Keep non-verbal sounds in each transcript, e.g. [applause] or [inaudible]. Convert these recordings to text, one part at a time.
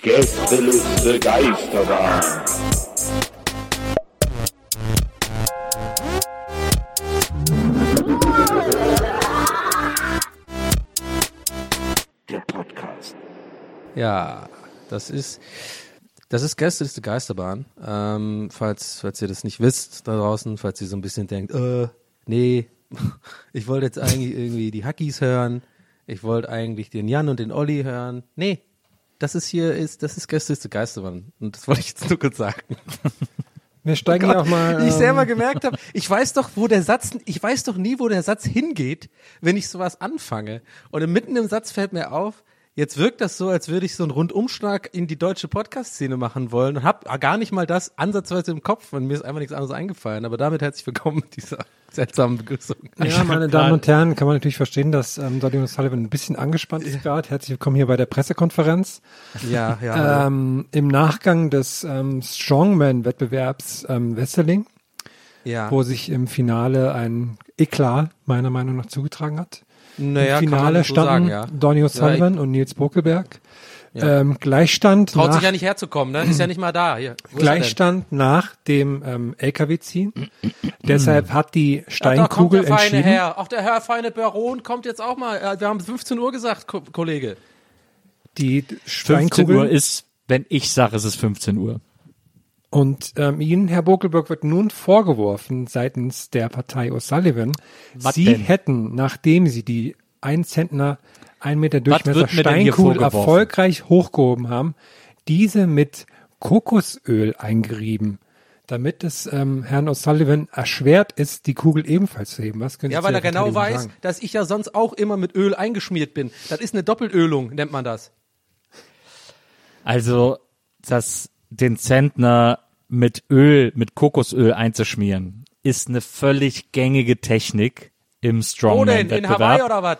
Gästeliste Geisterbahn. Der Podcast. Ja, das ist das ist Gästeliste Geisterbahn. Ähm, falls falls ihr das nicht wisst da draußen, falls ihr so ein bisschen denkt, äh, nee, [laughs] ich wollte jetzt eigentlich irgendwie die Hackies hören. Ich wollte eigentlich den Jan und den Olli hören. Nee, das ist hier ist das ist Gästeliste Geisterbahn und das wollte ich jetzt nur kurz sagen. [laughs] Wir steigen ja auch mal. Wie ich ähm, selber gemerkt habe, ich weiß doch, wo der Satz, ich weiß doch nie, wo der Satz hingeht, wenn ich sowas anfange. Und mitten im Satz fällt mir auf, jetzt wirkt das so, als würde ich so einen Rundumschlag in die deutsche Podcast-Szene machen wollen und habe gar nicht mal das ansatzweise im Kopf und mir ist einfach nichts anderes eingefallen. Aber damit herzlich willkommen mit dieser [laughs] seltsamen Begrüßung. Ja, meine Damen und Herren, kann man natürlich verstehen, dass ähm, Donny O'Sullivan ein bisschen angespannt ist gerade. Herzlich willkommen hier bei der Pressekonferenz. Ja, ja. Ähm, Im Nachgang des ähm, Strongman-Wettbewerbs ähm, Wesseling, ja. wo sich im Finale ein Eklat meiner Meinung nach zugetragen hat. Naja, Im Finale so standen sagen, ja. Donny O'Sullivan und Nils Bokelberg. Ja. Ähm, Gleichstand Traut nach, sich ja nicht herzukommen, ne? Ist ja nicht mal da. Hier. Er? Gleichstand nach dem ähm, LKW-Ziehen. [clears throat] Deshalb hat die Ach, da kommt Steinkugel der feine entschieden. Herr. Auch der Herr feine Baron kommt jetzt auch mal. Wir haben 15 Uhr gesagt, Ko Kollege. Die 15 Steinkugel Uhr ist, wenn ich sage, es ist 15 Uhr. Und ähm, Ihnen, Herr Bokelberg, wird nun vorgeworfen seitens der Partei O'Sullivan, Was Sie denn? hätten, nachdem Sie die 1 Zentner, 1 Meter Durchmesser Steinkugel erfolgreich hochgehoben haben, diese mit Kokosöl eingerieben, damit es ähm, Herrn O'Sullivan erschwert ist, die Kugel ebenfalls zu heben. Was können Ja, Sie weil zu er genau weiß, sagen? dass ich ja sonst auch immer mit Öl eingeschmiert bin. Das ist eine Doppelölung, nennt man das. Also, das, den Zentner mit Öl, mit Kokosöl einzuschmieren, ist eine völlig gängige Technik im Wo denn? In Hawaii Strongman-Wettbewerb. oder was?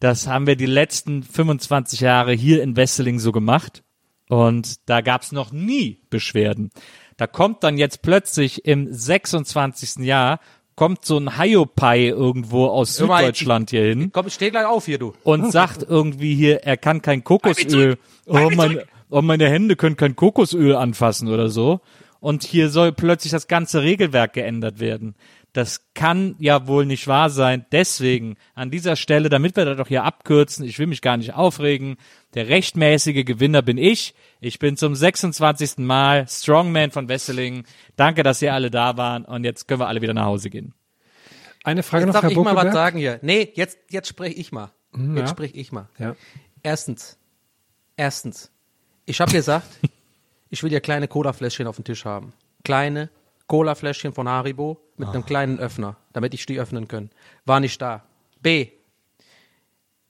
Das haben wir die letzten 25 Jahre hier in Wesseling so gemacht. Und da gab's noch nie Beschwerden. Da kommt dann jetzt plötzlich im 26. Jahr kommt so ein Hiopai irgendwo aus Hör mal, Süddeutschland hier hin Komm, steh gleich auf hier, du. und sagt [laughs] irgendwie hier, er kann kein Kokosöl. Oh, mein, oh, meine Hände können kein Kokosöl anfassen oder so. Und hier soll plötzlich das ganze Regelwerk geändert werden. Das kann ja wohl nicht wahr sein. Deswegen an dieser Stelle, damit wir das doch hier abkürzen, ich will mich gar nicht aufregen, der rechtmäßige Gewinner bin ich. Ich bin zum 26. Mal Strongman von Wesseling. Danke, dass ihr alle da waren und jetzt können wir alle wieder nach Hause gehen. Eine Frage Jetzt noch, darf Herr ich mal was sagen hier. Nee, jetzt, jetzt spreche ich mal. ja. Jetzt spreche ich mal. Ja. Erstens. Erstens. Ich habe gesagt, ich will ja kleine Cola-Fläschchen auf dem Tisch haben. Kleine Cola-Fläschchen von Haribo mit einem kleinen Öffner, damit ich die öffnen können. War nicht da. B.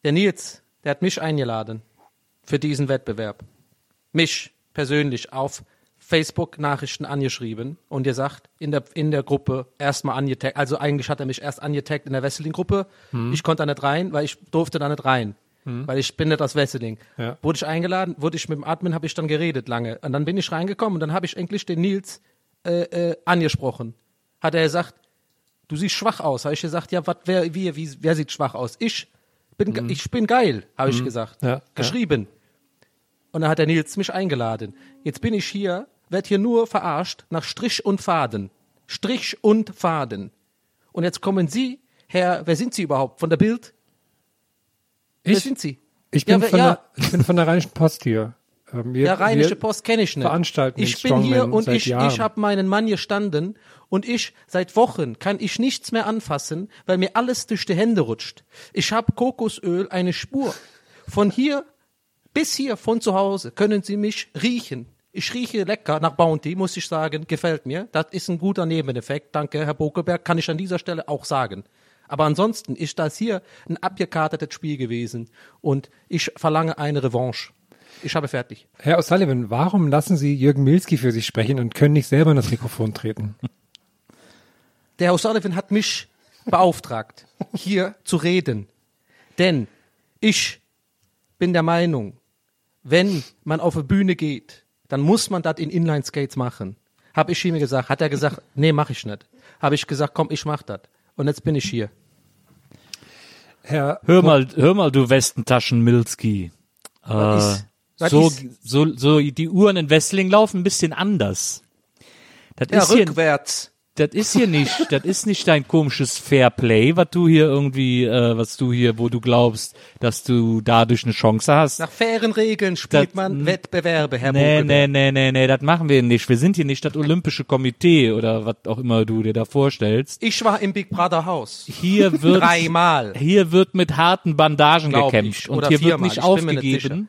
Der Nils, der hat mich eingeladen für diesen Wettbewerb. Mich persönlich auf Facebook-Nachrichten angeschrieben und ihr sagt in der, in der Gruppe erstmal angetaggt. Also eigentlich hat er mich erst angetaggt in der Wesseling-Gruppe. Ich konnte da nicht rein, weil ich durfte da nicht rein. Weil ich bin nicht aus Wesseling. Ja. Wurde ich eingeladen, wurde ich mit dem Admin, habe ich dann geredet lange. Und dann bin ich reingekommen und dann habe ich endlich den Nils äh, äh, angesprochen. Hat er gesagt, du siehst schwach aus. Habe ich gesagt, ja, wat, wer, wie, wie, wer sieht schwach aus? Ich bin, ge- ich bin geil, habe ich gesagt. Ja, ja. Geschrieben. Und dann hat der Nils mich eingeladen. Jetzt bin ich hier, werd hier nur verarscht nach Strich und Faden. Strich und Faden. Und jetzt kommen Sie Herr, wer sind Sie überhaupt? Von der Bild? Ich, sind Sie? ich, bin ja, von ja. der, ich bin von der Rheinischen Post hier. Ähm, wir, Ja, Rheinische Post kenne ich nicht. veranstalten ich bin hier Strongman und seit ich, Jahren. ich habe meinen Mann gestanden und ich seit Wochen kann ich nichts mehr anfassen, weil mir alles durch die Hände rutscht. Ich habe Kokosöl, eine Spur. Von hier bis hier von zu Hause können Sie mich riechen. Ich rieche lecker nach Bounty, muss ich sagen, gefällt mir. Das ist ein guter Nebeneffekt. Danke, Herr Bokeberg, kann ich an dieser Stelle auch sagen. Aber ansonsten ist das hier ein abgekartetes Spiel gewesen und ich verlange eine Revanche. Ich habe fertig. Herr O'Sullivan, warum lassen Sie Jürgen Milski für sich sprechen und können nicht selber in das Mikrofon treten? [laughs] Der Herr O'Sullivan hat mich beauftragt, hier zu reden. Denn ich bin der Meinung, wenn man auf eine Bühne geht, dann muss man das in Inline-Skates machen. Hab ich ihm gesagt. Hat er gesagt, nee, mach ich nicht. Habe ich gesagt, komm, ich mach das. Und jetzt bin ich hier. Herr, Hör mal, hör mal, du Westentaschen Milski. Äh, so, so, so, die Uhren in Wessling laufen ein bisschen anders. Das Ja, ist hier, rückwärts. Das ist hier nicht, [laughs] das ist nicht dein komisches Fairplay, was du hier irgendwie, äh, was du hier, wo du glaubst, dass du dadurch eine Chance hast. Nach fairen Regeln spielt Das- man Wettbewerbe, Herr Nee, nee, nee, nee, nee, das machen wir nicht. Wir sind hier nicht das Olympische Komitee oder was auch immer du dir da vorstellst. Ich war im Big Brother Haus. Hier wird, Dreimal. hier wird mit harten Bandagen Glaub gekämpft ich. und Oder hier wird viermal. nicht mir nicht aufgegeben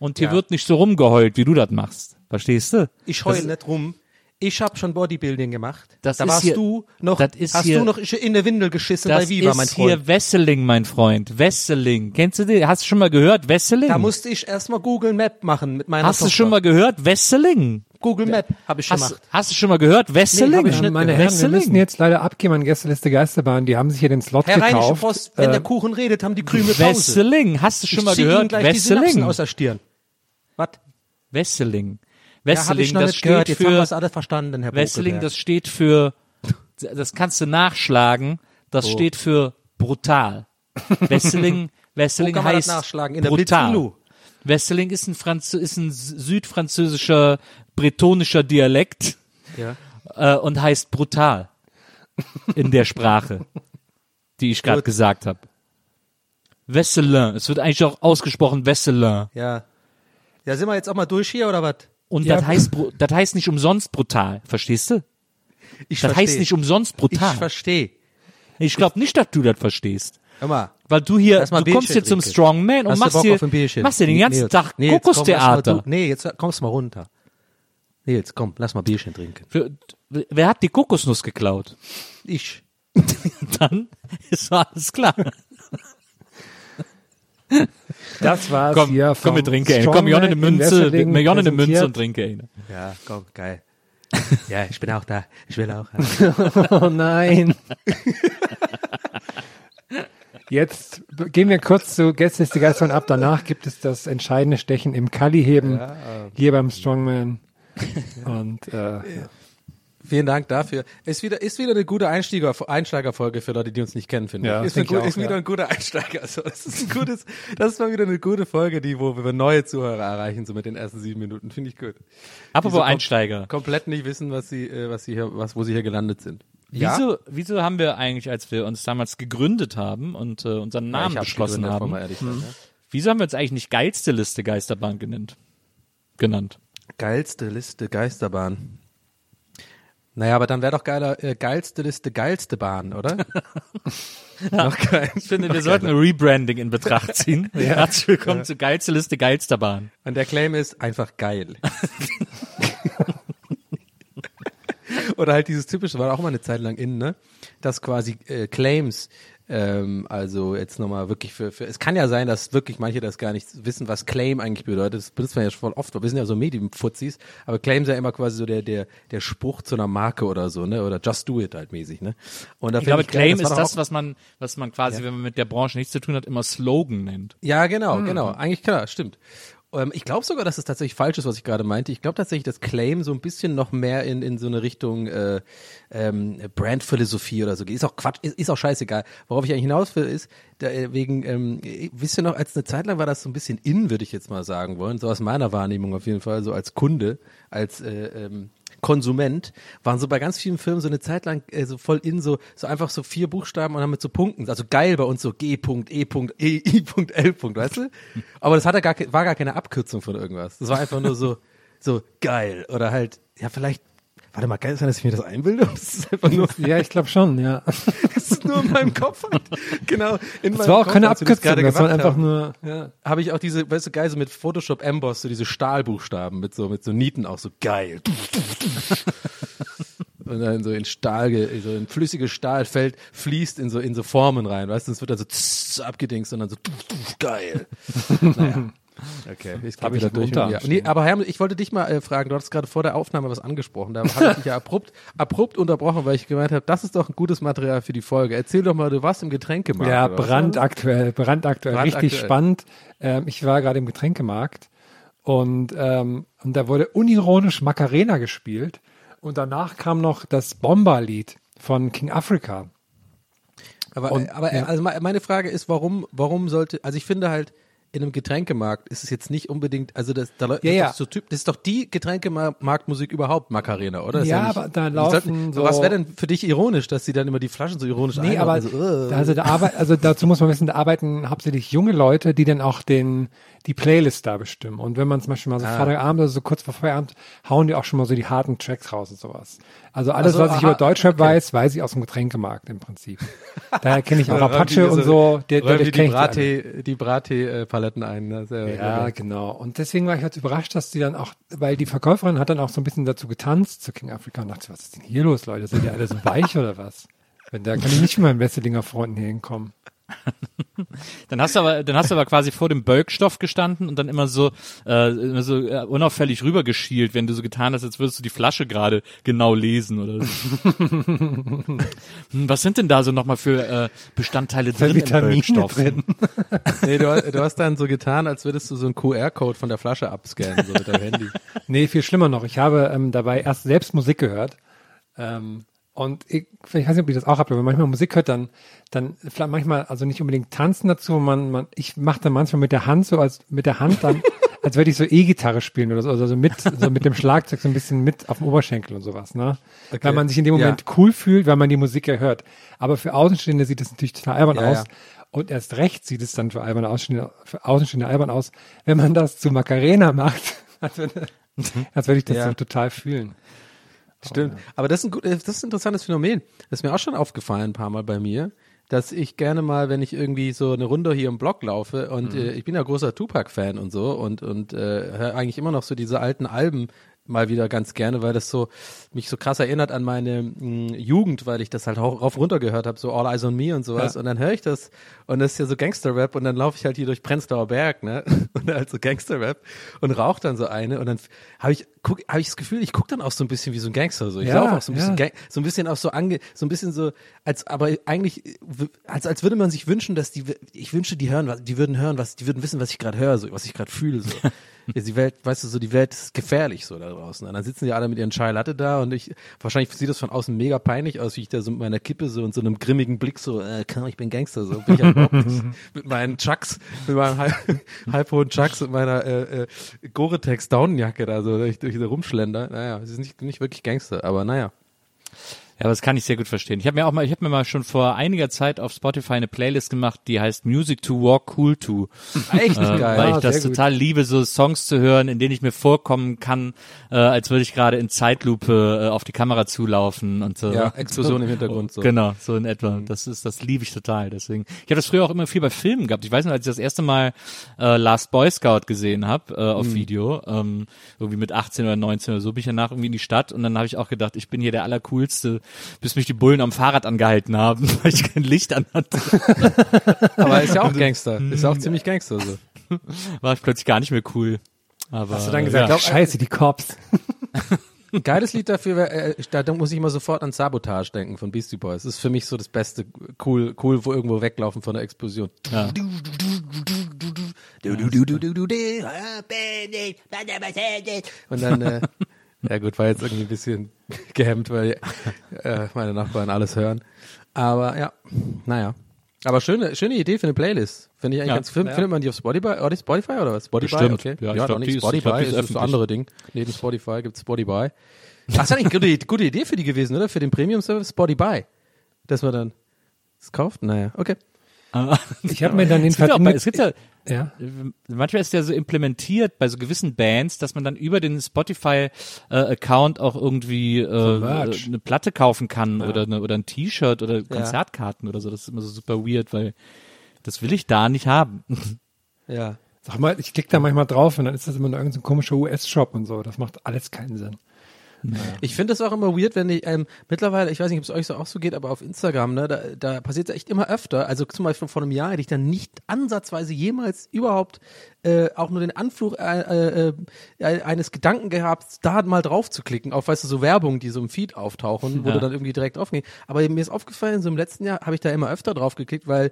und hier Ja. wird nicht so rumgeheult, wie du das machst. Verstehst du? Ich heul nicht rum. Ich habe schon Bodybuilding gemacht. Das da ist warst hier- du noch, das ist hast hier- du noch in der Windel geschissen Das bei Viva, ist mein Freund. hier Wesseling, mein Freund. Wesseling. Kennst du den? Hast du schon mal gehört? Wesseling? Da musste ich erstmal Google Map machen mit meiner Hast du Tochter. schon mal gehört? Wesseling? Google Map habe ich Hast, gemacht. hast du schon mal gehört? Wesseling? hab ich äh, nicht meine gehört. Herren, wir Wesseling. müssen jetzt leider abgeben an Gästeliste Geisterbahn. Die haben sich hier den Slot Herr Rheinische gekauft. Post, wenn Äh, der Kuchen redet, haben die Krümel Pause. Wesseling. Hast du schon ich mal zieh Ihnen gehört? gleich die Synapsen Wesseling. aus der Stirn. Was? Wesseling. Ja, ich noch das nicht gehört. steht Jetzt für es alle verstanden, Herr Bokeberg. das steht für das kannst du nachschlagen. Oh. Das steht für brutal. [laughs] Man das heißt nachschlagen? In der brutal. Wesseling ist ein, Franz ist ein südfranzösischer, bretonischer Dialekt Ja. äh, und heißt brutal in der Sprache, [laughs] die ich gerade gesagt habe. Wesselin. Es wird eigentlich auch ausgesprochen Wesselin. Ja. Ja, sind wir jetzt auch mal durch hier oder was? Und Ja. das heißt, das heißt nicht umsonst brutal. Verstehst du? Ich Das heißt nicht umsonst Ich brutal. verstehe. Ich glaube nicht, dass du das verstehst. Hör mal. Weil du hier, du kommst hier zum. Strongman und machst hier, machst dir den ganzen Nils, Tag Nils, komm, Kokostheater. du- Nee, jetzt kommst du mal runter. Nils, komm, lass mal Bierchen trinken. Für- Wer hat die Kokosnuss geklaut? Ich. [laughs] Dann ist alles klar. Das war's Komm, hier komm, wir trinken, ey. Komm, haben eine in Münze, haben eine Münze und trinke, ey. Ja, komm, geil. Ja, ich bin auch da. Ich will auch. [laughs] Oh nein. Jetzt gehen wir kurz zu Gästeliste Geisterbahn ab. Danach gibt es das entscheidende Stechen im Kali-Heben hier beim Strongman. Und äh, Vielen Dank dafür. Ist wieder, ist wieder eine gute Einsteiger, Einsteigerfolge für Leute, die uns nicht kennen, finde Ja, ich. Ist, eine, ich auch, ist wieder ja. ein guter Einsteiger. Also, das ist ein gutes, das ist mal wieder eine gute Folge, die, wo wir neue Zuhörer erreichen, so mit den ersten sieben Minuten. Finde ich gut. Apropos so Einsteiger. Komplett nicht wissen, was sie, äh, was sie hier, was, wo sie hier gelandet sind. Wieso, wieso haben wir eigentlich, als wir uns damals gegründet haben und äh, unseren Ja, Namen beschlossen haben, ehrlich sein, ja. wieso haben wir uns eigentlich nicht geilste Liste Geisterbahn genannt? Genannt. Geilste Liste Geisterbahn. Naja, aber dann wäre doch geiler, äh, geilste Liste geilste Bahn, oder? [laughs] [laughs] Noch geil. Ich finde, wir sollten ein Rebranding in Betracht ziehen. [laughs] Herzlich willkommen zu geilste Liste geilster Bahn. Und der Claim ist einfach geil. Oder halt dieses typische, war auch mal eine Zeit lang in, ne? Dass quasi äh, Claims, ähm, also jetzt nochmal wirklich für, für, es kann ja sein, dass wirklich manche das gar nicht wissen, was Claim eigentlich bedeutet. Das benutzt man ja schon voll oft. Wir sind ja so Medienfuzis, aber Claim ist ja immer quasi so der, der, der Spruch zu einer Marke oder so, ne? Oder just do it halt mäßig, ne? Und da Ich glaube, geil, Claim war ist doch das, was man, was man quasi, wenn man mit der Branche nichts zu tun hat, immer Slogan nennt. Ja, genau, genau. Eigentlich klar, stimmt. Ähm, ich glaube sogar, dass es tatsächlich falsch ist, was ich gerade meinte. Ich glaube tatsächlich, dass Claim so ein bisschen noch mehr in, in so eine Richtung äh, ähm, Brandphilosophie oder so geht. Ist auch Quatsch, ist, ist auch scheißegal. Worauf ich eigentlich hinaus will, ist, da, äh, wegen, ähm, äh, wisst ihr noch, als eine Zeit lang war das so ein bisschen in, würde ich jetzt mal sagen wollen, so aus meiner Wahrnehmung auf jeden Fall, so als Kunde, als äh, ähm, Konsument, waren so bei ganz vielen Firmen so eine Zeit lang äh, so voll in so, so einfach so vier Buchstaben und dann mit so Punkten. Also geil bei uns so G. E. E. [laughs] I. L. weißt du? Aber das hat gar, war gar keine Abkürzung von irgendwas. Das war einfach nur so, so geil. Oder halt, ja, vielleicht, warte mal, geil sein, dass ich mir das einbilde? [laughs] Das ist einfach nur, Ja, ich glaube schon, ja. [laughs] das ist nur in meinem Kopf halt. Genau. In Das war auch Kopf, keine das Abkürzung, das waren gemacht einfach haben. nur, ja. habe ich auch diese, weißt du, geil, so mit Photoshop Emboss, so diese Stahlbuchstaben mit so, mit so Nieten auch so geil. [laughs] Und dann so in Stahl, so in flüssiges Stahlfeld fließt in so, in so Formen rein, weißt du, es wird dann so tss, abgedingst und dann so geil. naja. Okay, ich hab glaube ich stehen. Nee, aber Herr, ich wollte dich mal äh, fragen, du hattest gerade vor der Aufnahme was angesprochen, da habe ich dich ja [laughs] abrupt, abrupt unterbrochen, weil ich gemeint habe, das ist doch ein gutes Material für die Folge. Erzähl doch mal, du warst im Getränkemarkt. Ja, was? brandaktuell, brandaktuell, richtig Brandaktuell. spannend. Ähm, ich war gerade im Getränkemarkt und, ähm, und da wurde unironisch Macarena gespielt und danach kam noch das Bomba-Lied von King Africa. Aber, Und- aber ja. also me- meine Frage ist, warum, warum sollte, also ich finde halt, in einem Getränkemarkt ist es jetzt nicht unbedingt, also das, da, läuft- Ja, das, ja. Ist so typ, das ist doch die Getränkemarktmusik überhaupt, Macarena, oder? Ist Ja, nicht- aber da laufen so- Was wäre denn für dich ironisch, dass sie dann immer die Flaschen so ironisch Nee, aber einordnen, so, äh, also, da arbeit, also dazu muss man wissen, da arbeiten hauptsächlich junge Leute, die dann auch den, die Playlist da bestimmen. Und wenn man zum Beispiel mal so Ah. Freitagabend oder so kurz vor Feierabend, hauen die auch schon mal so die harten Tracks raus und sowas. Also alles, so, was ich aha, über Deutschrap okay. weiß, weiß ich aus dem Getränkemarkt im Prinzip. Daher kenne ich [laughs] auch Apache und so, der, der, der die. Brattee, die Brattee-Paletten ein. ne? Sehr, sehr Ja, geil. genau. Und deswegen war ich halt überrascht, dass die dann auch, weil die Verkäuferin hat dann auch so ein bisschen dazu getanzt zu King Africa und dachte, was ist denn hier los, Leute? Sind die alle so weich [laughs] oder was? Wenn da kann ich nicht mit meinen Wesselinger Freunden hier hinkommen. [laughs] Dann hast du aber, dann hast du aber quasi vor dem Bölkstoff gestanden und dann immer so, äh, immer so äh, unauffällig rübergeschielt, wenn du so getan hast, als würdest du die Flasche gerade genau lesen oder so. [laughs] Hm, Was sind denn da so nochmal für äh, Bestandteile drin im Vitamine Bölkstoff? drin. [laughs] Nee, du, du hast dann so getan, als würdest du so einen QR-Code von der Flasche abscannen, so mit deinem Handy. Nee, viel schlimmer noch. Ich habe ähm, dabei erst selbst Musik gehört. Ähm, und ich, ich weiß nicht, ob ihr das auch habt, aber wenn man manchmal Musik hört, dann, dann vielleicht manchmal, also nicht unbedingt tanzen dazu, man, man, ich mache dann manchmal mit der Hand so, als mit der Hand dann, [laughs] als würde ich so E-Gitarre spielen oder so, also so mit, so mit dem Schlagzeug so ein bisschen mit auf dem Oberschenkel und sowas, ne? Weil man sich in dem Moment Ja. cool fühlt, weil man die Musik ja hört. Aber für Außenstehende sieht das natürlich total albern Ja, aus. ja. Und erst recht sieht es dann für, alberne Außenstehende, für Außenstehende albern aus, wenn man das zu Macarena macht, [laughs] als würde, als würde ich das so total fühlen. Stimmt. Aber das ist, ein gut, das ist ein interessantes Phänomen. Das ist mir auch schon aufgefallen ein paar Mal bei mir, dass ich gerne mal, wenn ich irgendwie so eine Runde hier im Block laufe und äh, ich bin ja großer Tupac-Fan und so und, und äh, höre eigentlich immer noch so diese alten Alben mal wieder ganz gerne, weil das so mich so krass erinnert an meine mh, Jugend, weil ich das halt auch rauf runter gehört habe, so All Eyes on Me und sowas. Ja. Und dann höre ich das und das ist ja so Gangster-Rap und dann laufe ich halt hier durch Prenzlauer Berg, ne? [laughs] Und halt so Gangster-Rap und rauche dann so eine und dann habe ich guck, habe ich das Gefühl, ich gucke dann auch so ein bisschen wie so ein Gangster. So. Ich Ja, laufe auch so ein bisschen ja. So ein bisschen auch so ange, so ein bisschen so, als aber eigentlich, als, als würde man sich wünschen, dass die, ich wünsche, die hören, was, die würden hören, was, die würden wissen, was ich gerade höre, so, was ich gerade fühle, so. [laughs] Ja, die Welt, weißt du, so, die Welt ist gefährlich, so da draußen. Und dann sitzen die alle mit ihren Chai Latte da und ich, wahrscheinlich sieht das von außen mega peinlich aus, wie ich da so mit meiner Kippe so und so einem grimmigen Blick so, äh, komm, ich bin Gangster, so. Bin ich halt überhaupt nicht. [laughs] Mit meinen Chucks, mit meinem halb, [laughs] halbhohen Chucks und meiner, äh, äh, Gore-Tex Daunenjacke da so, durch, durch da rumschlender. Naja, es ist nicht, nicht wirklich Gangster, aber naja. Aber das kann ich sehr gut verstehen. Ich habe mir auch mal, ich habe mir mal schon vor einiger Zeit auf Spotify eine Playlist gemacht, die heißt Music to Walk Cool to. [laughs] Echt äh, geil. Weil Ah, ich das sehr gut. total liebe, so Songs zu hören, in denen ich mir vorkommen kann, äh, als würde ich gerade in Zeitlupe äh, auf die Kamera zulaufen und so. Ja, Explosion im Hintergrund so. Genau, so in etwa. Das ist, das liebe ich total. Deswegen, ich habe das früher auch immer viel bei Filmen gehabt. Ich weiß noch, als ich das erste Mal äh, Last Boy Scout gesehen habe äh, auf Video, ähm, irgendwie mit 18 oder 19 oder so, bin ich danach irgendwie in die Stadt und dann habe ich auch gedacht, ich bin hier der allercoolste, bis mich die Bullen am Fahrrad angehalten haben, [laughs] weil ich kein Licht an hatte. Aber ist ja auch Gangster. Ist ja auch ziemlich Gangster so. [laughs] War ich plötzlich gar nicht mehr cool. Aber, Hast du dann gesagt, ja. scheiße, die Cops. Ein geiles Lied dafür, äh, da muss ich immer sofort an Sabotage denken von Beastie Boys. Das ist für mich so das Beste, cool, cool, wo irgendwo weglaufen von der Explosion. Ja. Und dann, äh, ja gut, war jetzt irgendwie ein bisschen [laughs] gehemmt, weil äh, meine Nachbarn alles hören. Aber ja, naja. Aber schöne, schöne Idee für eine Playlist. Finde ich eigentlich Ja. ganz, find, Ja. findet man die auf Spotify, oder Spotify oder was? Spotify, Bestimmt. okay. Ja, ich Ja, glaub, nicht ist- ich Spotify, glaub, die ist ist das andere Ding. Neben Spotify gibt Spotify. Ach, das ist eigentlich eine gute, gute Idee für die gewesen, oder? Für den Premium-Service Spotify. Dass man dann das kauft? Naja, okay. [laughs] Ich habe mir dann es gibt, jedenfalls ja es gibt ja, ja. manchmal ist ja so implementiert bei so gewissen Bands, dass man dann über den Spotify-Account auch irgendwie äh, Merch. eine Platte kaufen kann oder, eine, oder ein T-Shirt oder Konzertkarten oder so. Das ist immer so super weird, weil das will ich da nicht haben. [laughs] Ja. Sag mal, ich klicke da manchmal drauf und dann ist das immer nur irgendein so komischer US-Shop und so. Das macht alles keinen Sinn. Ich finde es auch immer weird, wenn ich ähm, mittlerweile, ich weiß nicht, ob es euch so auch so geht, aber auf Instagram, ne, da, da passiert es echt immer öfter. Also zum Beispiel vor einem Jahr hätte ich dann nicht ansatzweise jemals überhaupt äh, auch nur den Anflug äh, äh, äh, eines Gedanken gehabt, da mal drauf zu klicken, auf weißt du, so Werbung, die so im Feed auftauchen, wo Ja. du dann irgendwie direkt draufgehst. Aber mir ist aufgefallen, so im letzten Jahr habe ich da immer öfter drauf geklickt, weil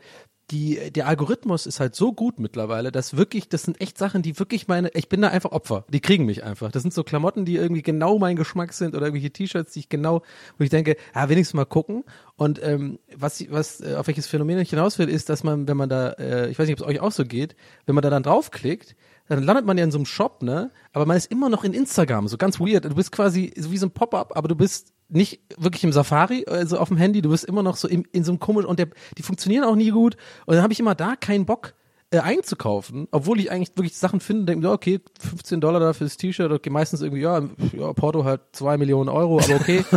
die, der Algorithmus ist halt so gut mittlerweile, dass wirklich, das sind echt Sachen, die wirklich meine, ich bin da einfach Opfer. Die kriegen mich einfach. Das sind so Klamotten, die irgendwie genau mein Geschmack sind oder irgendwelche T-Shirts, die ich genau, wo ich denke, ja, wenigstens mal gucken. Und ähm, was, was, äh, auf welches Phänomen ich hinaus will, ist, dass man, wenn man da, äh, ich weiß nicht, ob es euch auch so geht, wenn man da dann draufklickt, dann landet man ja in so einem Shop, ne? Aber man ist immer noch in Instagram, so ganz weird. Du bist quasi so wie so ein Pop-up, aber du bist nicht wirklich im Safari, also auf dem Handy, du bist immer noch so im, in so einem komischen, und der, die funktionieren auch nie gut. Und dann habe ich immer da keinen Bock äh, einzukaufen, obwohl ich eigentlich wirklich Sachen finde, denke, ja, okay, 15 Dollar da fürs T-Shirt, okay, meistens irgendwie, ja, ja, Porto halt zwei Millionen Euro, aber okay. [laughs]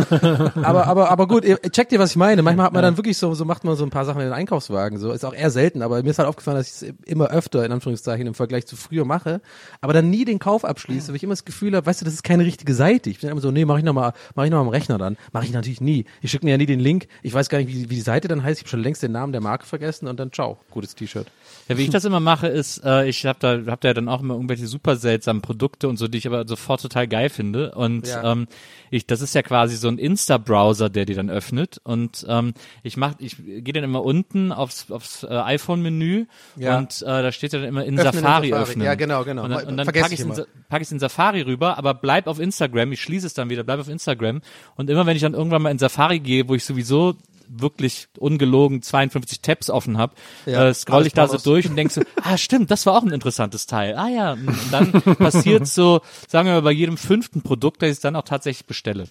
aber, aber, aber gut, checkt ihr, was ich meine? Manchmal hat man dann wirklich so, so macht man so ein paar Sachen in den Einkaufswagen, so, ist auch eher selten, aber mir ist halt aufgefallen, dass ich es immer öfter, in Anführungszeichen, im Vergleich zu früher mache, aber dann nie den Kauf abschließe, weil ich immer das Gefühl habe, weißt du, das ist keine richtige Seite. Ich bin immer so, nee, mach ich nochmal, mach ich noch mal am Rechner dann. Mach ich natürlich nie. Ich schicke mir ja nie den Link, ich weiß gar nicht, wie, wie die Seite dann heißt, ich habe schon längst den Namen der Marke vergessen und dann ciao, gutes T-Shirt. Ja, wie ich das immer mache, ist, äh, ich habe da, hab da dann auch immer irgendwelche super seltsamen Produkte und so, die ich aber sofort total geil finde. Und Ja. ähm, ich, das ist ja quasi so ein Insta-Browser, der die dann öffnet. Und ähm, ich mach, ich gehe dann immer unten aufs, aufs äh, iPhone-Menü Ja. und äh, da steht dann immer in Öffnen in Safari, Safari. öffnen. Ja, genau, genau. Und dann, und dann packe ich. Sa- pack in Safari rüber, aber bleib auf Instagram. Ich schließe es dann wieder, bleib auf Instagram. Und immer wenn ich dann irgendwann mal in Safari gehe, wo ich sowieso wirklich ungelogen 52 Tabs offen habe, Ja, äh, scroll ich da so durch und denk so, [laughs] ah stimmt, das war auch ein interessantes Teil. Ah ja, und dann passiert [laughs] so, sagen wir mal, bei jedem fünften Produkt, dass ich es dann auch tatsächlich bestelle.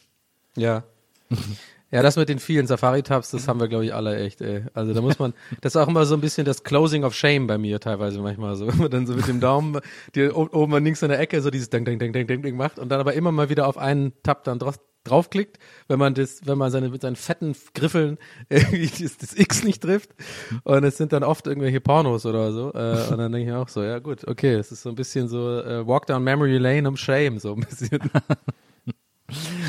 Ja. Ja, das mit den vielen Safari-Tabs, das haben wir, glaube ich, alle echt, ey. Also da muss man, [laughs] das ist auch immer so ein bisschen das Closing of Shame bei mir teilweise manchmal so. Wenn man dann so mit dem Daumen, die oben links in der Ecke so dieses Ding, Ding, Ding, Ding, Ding, Ding macht und dann aber immer mal wieder auf einen Tab dann drauf, draufklickt, wenn man das, wenn man seine, mit seinen fetten Griffeln [laughs] irgendwie das, das X nicht trifft. Und es sind dann oft irgendwelche Pornos oder so. Äh, und dann denke ich auch so, ja gut, okay, es ist so ein bisschen so äh, Walk down Memory Lane um Shame, so ein bisschen.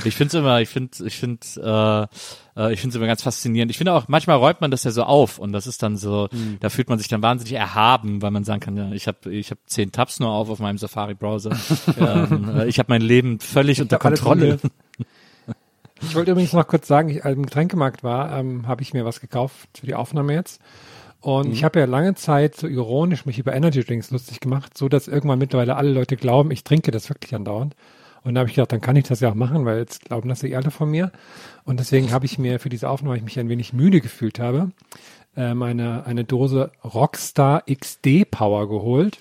Ich finde es immer, ich finde, ich finde, äh, äh, ich finde es immer ganz faszinierend. Ich finde auch, manchmal räumt man das ja so auf und das ist dann so, da fühlt man sich dann wahnsinnig erhaben, weil man sagen kann, ja, ich habe, ich habe zehn Tabs nur auf auf meinem Safari-Browser. [laughs] ähm, äh, ich habe mein Leben völlig unter hab alles Kontrolle. Ich wollte übrigens noch kurz sagen, ich, als ich im Getränkemarkt war, ähm, habe ich mir was gekauft für die Aufnahme jetzt. Und ich habe ja lange Zeit so ironisch mich über Energy Drinks lustig gemacht, so dass irgendwann mittlerweile alle Leute glauben, ich trinke das wirklich andauernd. Und da habe ich gedacht, dann kann ich das ja auch machen, weil jetzt glauben das eh alle von mir. Und deswegen habe ich mir für diese Aufnahme, weil ich mich ein wenig müde gefühlt habe, ähm, eine, eine Dose Rockstar XD Power geholt.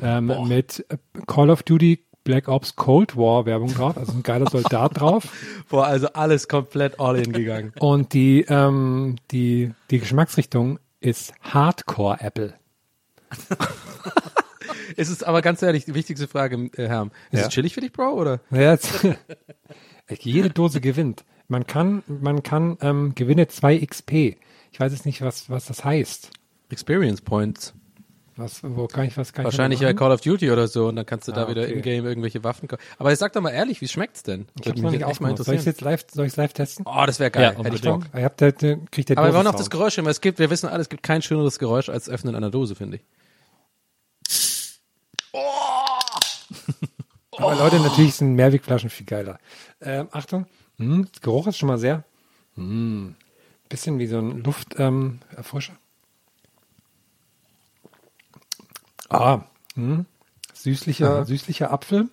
Ähm, mit Call of Duty Black Ops Cold War Werbung drauf, also ein geiler Soldat drauf. [laughs] Boah, also alles komplett all in gegangen. Und die, ähm, die, die Geschmacksrichtung ist Hardcore Apple. [laughs] Es ist aber ganz ehrlich, die wichtigste Frage, äh, Herm. Ist Ja. es chillig für dich, Bro, oder? Ja, jetzt, [laughs] jede Dose gewinnt. Man kann, man kann ähm, gewinne 2 XP. Ich weiß jetzt nicht, was, was das heißt. Experience Points. Was, wo kann ich, was kann Wahrscheinlich ich bei? Call of Duty oder so und dann kannst du da Ah, wieder okay. in-game irgendwelche Waffen kaufen. Aber jetzt sag doch mal ehrlich, wie schmeckt's denn? Ich hab's noch nicht aufgemacht. Soll ich jetzt live, soll ich live testen? Oh, das wäre Ja, geil. Hätte ich. Bock. Ich hab der, der, kriegt der Aber wir wollen auch das Geräusch hören, weil es gibt, wir wissen alle, es gibt kein schöneres Geräusch als Öffnen einer Dose, finde ich. [laughs] Aber Leute, natürlich sind Mehrwegflaschen viel geiler. Ähm, Achtung, hm, das Geruch ist schon mal sehr, hm, bisschen wie so ein Lufterfrischer. Ähm, ah, hm, süßlicher, süßlicher Apfel.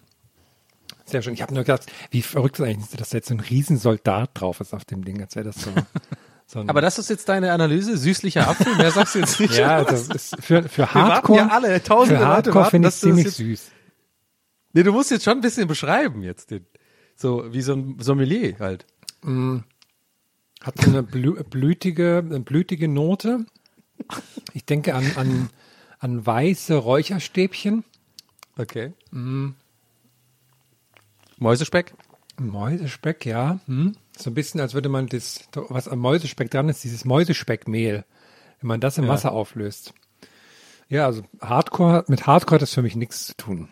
Sehr schön. Ich habe nur gedacht, wie verrückt ist eigentlich, dass da jetzt so ein Riesensoldat drauf ist auf dem Ding, als wäre das so, [laughs] so ein Aber das ist jetzt deine Analyse, süßlicher Apfel, mehr sagst du jetzt nicht. ja, das ist für, für Wir warten Hardcore, ja alle, tausende für Hardcore finde ich ziemlich jetzt- süß. Nee, du musst jetzt schon ein bisschen beschreiben jetzt. Den. So wie so ein Sommelier halt. Hat so eine blü blütige, eine blütige Note. Ich denke an, an, an weiße Räucherstäbchen. Okay. Mäusespeck? Mäusespeck, ja. Hm. So ein bisschen, als würde man das, was am Mäusespeck dran ist, dieses Mäusespeckmehl, wenn man das im Wasser auflöst. Ja, also Hardcore, mit Hardcore hat das für mich nichts zu tun.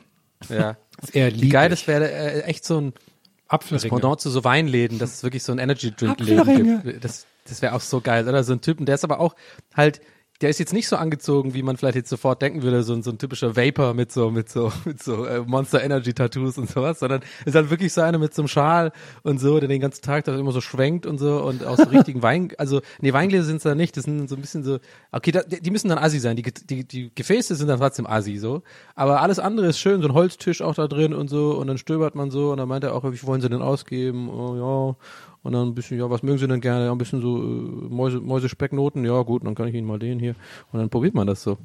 Ja. [laughs] Das ist eher Wie geil, das wäre äh, echt so ein das Apfelringe. Pendant zu so Weinläden, dass es wirklich so ein Energy Drink. Läden gibt. Das, das wäre auch so geil, oder? So ein Typen, der ist aber auch halt, der ist jetzt nicht so angezogen, wie man vielleicht jetzt sofort denken würde, so ein, so ein typischer Vapor mit so, mit so, [laughs] mit so äh, Monster Energy Tattoos und sowas, sondern ist halt wirklich so einer mit so einem Schal und so, der den ganzen Tag da immer so schwenkt und so und aus so [laughs] richtigen Wein, also, nee, Weingläser sind es da nicht, das sind so ein bisschen so, okay, da, die müssen dann assi sein, die, die, die Gefäße sind dann trotzdem assi, so, aber alles andere ist schön, so ein Holztisch auch da drin und so und dann stöbert man so und dann meint er auch, wie wollen sie denn ausgeben, oh, ja, und dann ein bisschen, ja, was mögen Sie denn gerne? Ja, ein bisschen so äh, Mäuse, Mäusespecknoten. Ja, gut, dann kann ich Ihnen mal den hier. Und dann probiert man das so.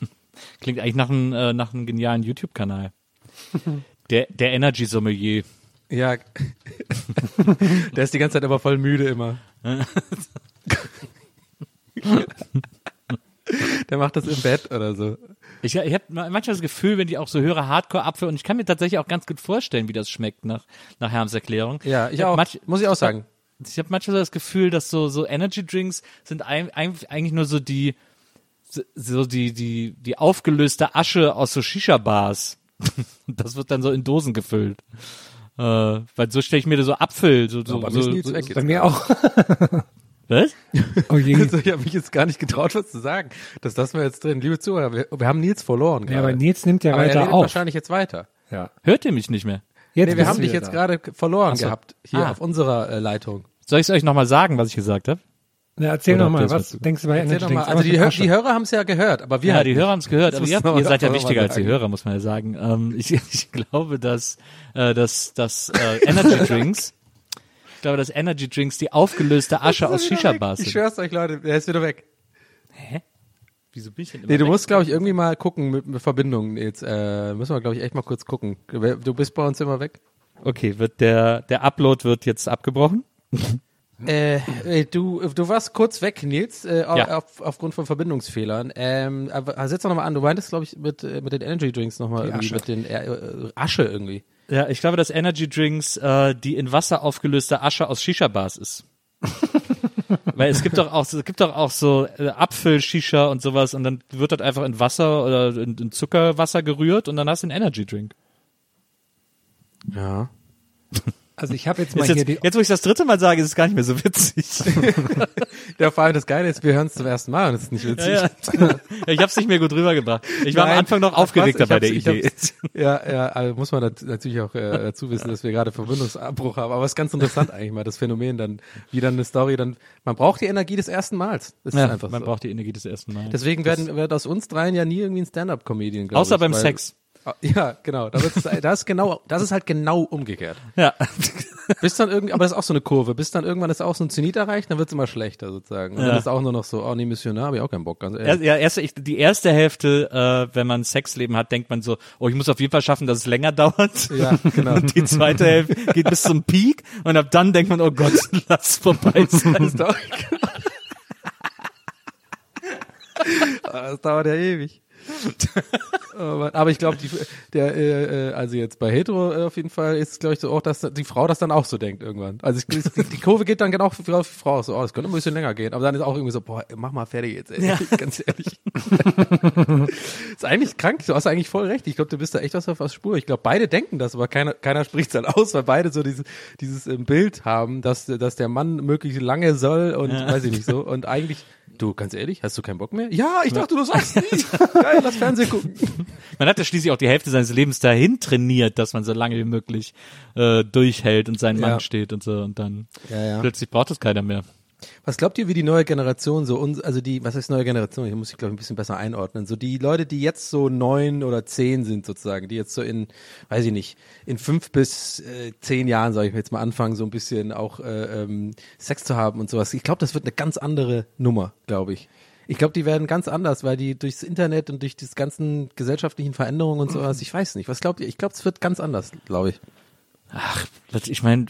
[laughs] Klingt eigentlich nach einem, äh, nach einem genialen YouTube-Kanal. [laughs] Der, der Energy Sommelier. Ja. [laughs] Der ist die ganze Zeit aber voll müde immer. Der macht das im Bett oder so. Ich, ich habe manchmal das Gefühl, wenn ich auch so höre Hardcore-Apfel und ich kann mir tatsächlich auch ganz gut vorstellen, wie das schmeckt nach, nach Herms Erklärung. Ja, ich hab auch. manch- Muss ich auch sagen. Ich habe manchmal so das Gefühl, dass so, so Energy Drinks sind ein, ein, eigentlich nur so die, so- so die, die, die aufgelöste Asche aus so Shisha-Bars. [laughs] Das wird dann so in Dosen gefüllt. Äh, weil so stelle ich mir da so Apfel, so, so, bei mir ist so, so weg. Bei mir auch. [laughs] was? Oh je. Also ich habe mich jetzt gar nicht getraut, was zu sagen. Das lassen wir jetzt drin. Liebe Zuhörer, wir, wir haben Nils verloren Ja, aber gerade. Nils nimmt ja aber er weiter redet auf. wahrscheinlich jetzt weiter. Ja. Hört ihr mich nicht mehr? Jetzt Nee, wir haben dich jetzt da. gerade verloren so. gehabt. Hier Ah. auf unserer äh, Leitung. Soll ich es euch nochmal sagen, was ich gesagt habe? Na, erzähl Oder doch mal, habt ihr was das denkst du bei Erzähl Energy doch mal. Drinks? Also die, Hör die Hörer haben es ja gehört, aber wir Ja, halt die nicht. Hörer haben es gehört, Das aber ihr, man ihr seid ja wichtiger als die. Hörer, muss man ja sagen. Ähm, ich, [laughs] ich glaube, dass, äh, dass, dass äh, Energy [laughs] Drinks, glaube, dass Energy Drinks die aufgelöste Asche aus Shisha-Bars Ich sind. schwör's euch, Leute, der ist wieder weg. Wieso bin ich denn immer Nee, du weg? musst, glaube ich, irgendwie mal gucken mit, mit Verbindungen. Jetzt äh, müssen wir, glaube ich, echt mal kurz gucken. Du bist bei uns immer weg. Okay, wird der, der Upload wird jetzt abgebrochen? [laughs] Äh, äh, du, du warst kurz weg, Nils, äh, Ja. auf, aufgrund von Verbindungsfehlern. Ähm, aber setz doch nochmal an, du meintest, glaube ich, mit, äh, mit den Energy Drinks nochmal irgendwie, Asche. mit den äh, äh, Asche irgendwie. Ja, ich glaube, dass Energy Drinks äh, die in Wasser aufgelöste Asche aus Shisha-Bars ist. [laughs] Weil es gibt doch auch, es gibt doch auch so äh, Apfel-Shisha und sowas und dann wird das einfach in Wasser oder in, in Zuckerwasser gerührt und dann hast du einen Energy Drink. Ja. Also ich habe jetzt mal Ist hier jetzt, die, jetzt, wo ich das dritte Mal sage, ist es gar nicht mehr so witzig. [laughs] Ja, vor allem das Geile ist, wir hören es zum ersten Mal und es ist nicht witzig. ja, ja. [laughs] ich habe es nicht mehr gut rübergebracht. Ich war Nein, am Anfang noch aufgeregter bei der Idee. Ja, ja, also muss man nat- natürlich auch äh, dazu wissen, dass wir gerade Verbindungsabbruch haben. Aber es ist ganz interessant eigentlich mal, das Phänomen dann, wie dann eine Story dann, man braucht die Energie des ersten Mals. Das ist Ja, man so. braucht die Energie des ersten Mal. Deswegen werden, wird aus uns dreien ja nie irgendwie ein Stand-Up-Comedian, Außer ich. beim Sex. Ah, Ja, genau. Da wird's, das ist genau, das ist halt genau umgekehrt. Ja. [laughs] Bis dann irgendwie, aber das ist auch so eine Kurve. Bis dann irgendwann ist auch so ein Zenit erreicht, dann wird's immer schlechter sozusagen. Und Ja. dann ist auch nur noch so, oh nee, Missionar, habe ich auch keinen Bock, ganz ehrlich. Ja, erste, ich, die erste Hälfte, äh, wenn man Sexleben hat, denkt man so, oh, ich muss auf jeden Fall schaffen, dass es länger [laughs] dauert. Ja, genau. Und die zweite Hälfte geht bis zum Peak und ab dann denkt man, oh Gott, [laughs] lass vorbei sein. Ah, das dauert ja ewig. [laughs] Oh Aber ich glaube, der, äh, äh, also jetzt bei Hetero äh, auf jeden Fall ist, glaube ich, so auch, dass die Frau das dann auch so denkt irgendwann. Also ich, die, Kurve geht dann genau für, für die Frau so, oh, das könnte ein bisschen länger gehen. Aber dann ist auch irgendwie so, boah, mach mal fertig jetzt, ey. [laughs] ganz ehrlich. [laughs] ist eigentlich krank, du hast eigentlich voll recht. Ich glaube, du bist da echt was auf der Spur. Ich glaube, beide denken das, aber keiner, keiner spricht dann aus, weil beide so dieses, dieses ähm, Bild haben, dass, dass der Mann möglichst lange soll und weiß ich nicht so. Und eigentlich, du, ganz ehrlich, hast du keinen Bock mehr? Ja, ich dachte, du [laughs] sagst nie. Geil, lass Fernsehen gucken. [laughs] Man hat ja schließlich auch die Hälfte seines Lebens dahin trainiert, dass man so lange wie möglich äh, durchhält und seinen Ja. Mann steht und so und dann Ja, ja. plötzlich braucht es keiner mehr. Was glaubt ihr, wie die neue Generation so uns, also die, was heißt neue Generation? Ich muss ich glaube ich ein bisschen besser einordnen. So die Leute, die jetzt so neun oder zehn sind sozusagen, die jetzt so in, weiß ich nicht, in fünf bis äh, zehn Jahren, sage ich mir jetzt mal anfangen, so ein bisschen auch äh, ähm, Sex zu haben und sowas. Ich glaube, das wird eine ganz andere Nummer, glaube ich. Ich glaube, die werden ganz anders, weil die durchs Internet und durch die ganzen gesellschaftlichen Veränderungen und sowas, ich weiß nicht. Was glaubt ihr? Ich glaube, es wird ganz anders, glaube ich. Ach, ich meine,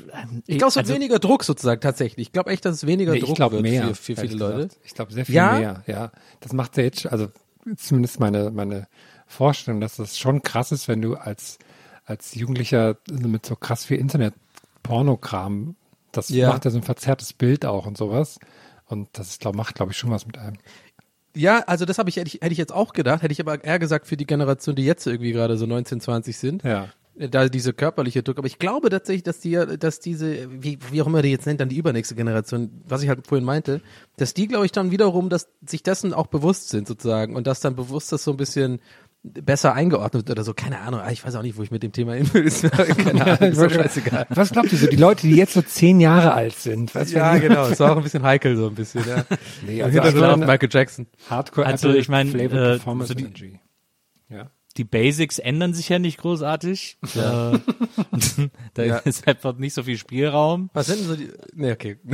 Ich glaube, es wird also, weniger Druck sozusagen tatsächlich. Ich glaube echt, dass es weniger Nee, Druck ich glaube wird mehr. für, für viele Leute. gesagt. Ich glaube sehr viel Ja? mehr. Ja, das macht ja jetzt, also zumindest meine meine Vorstellung, dass das schon krass ist, wenn du als als Jugendlicher mit so krass viel Internet Pornokram, das Ja. macht ja so ein verzerrtes Bild auch und sowas. Und das glaub, macht, glaube ich, schon was mit einem. Ja, also das habe ich, hätte ich, hätte ich jetzt auch gedacht, hätte ich aber eher gesagt für die Generation, die jetzt irgendwie gerade so 19, 20 sind. Ja. Da diese körperliche Druck. Aber ich glaube tatsächlich, dass die, ja- dass diese, wie, wie auch immer die jetzt nennt, dann die übernächste Generation, was ich halt vorhin meinte, dass die, glaube ich, dann wiederum, dass sich dessen auch bewusst sind sozusagen und dass dann bewusst das so ein bisschen besser eingeordnet wird oder so. Keine Ahnung. Ah, Ich weiß auch nicht, wo ich mit dem Thema hin will. [laughs] Keine Ahnung. [laughs] Ist doch scheißegal. Was glaubt ihr so, die Leute, die jetzt so zehn Jahre alt sind? Was Ja, genau. Ist [laughs] auch ein bisschen heikel so ein bisschen, ja. Nee, also hinter ich so auf meine- Michael Jackson. Hardcore Also, ich mein, Flavored äh, Performance so die-. Die Basics ändern sich ja nicht großartig. Äh, [laughs] [laughs] da Ja. ist einfach nicht so viel Spielraum. Was sind denn so die, nee, okay. [laughs]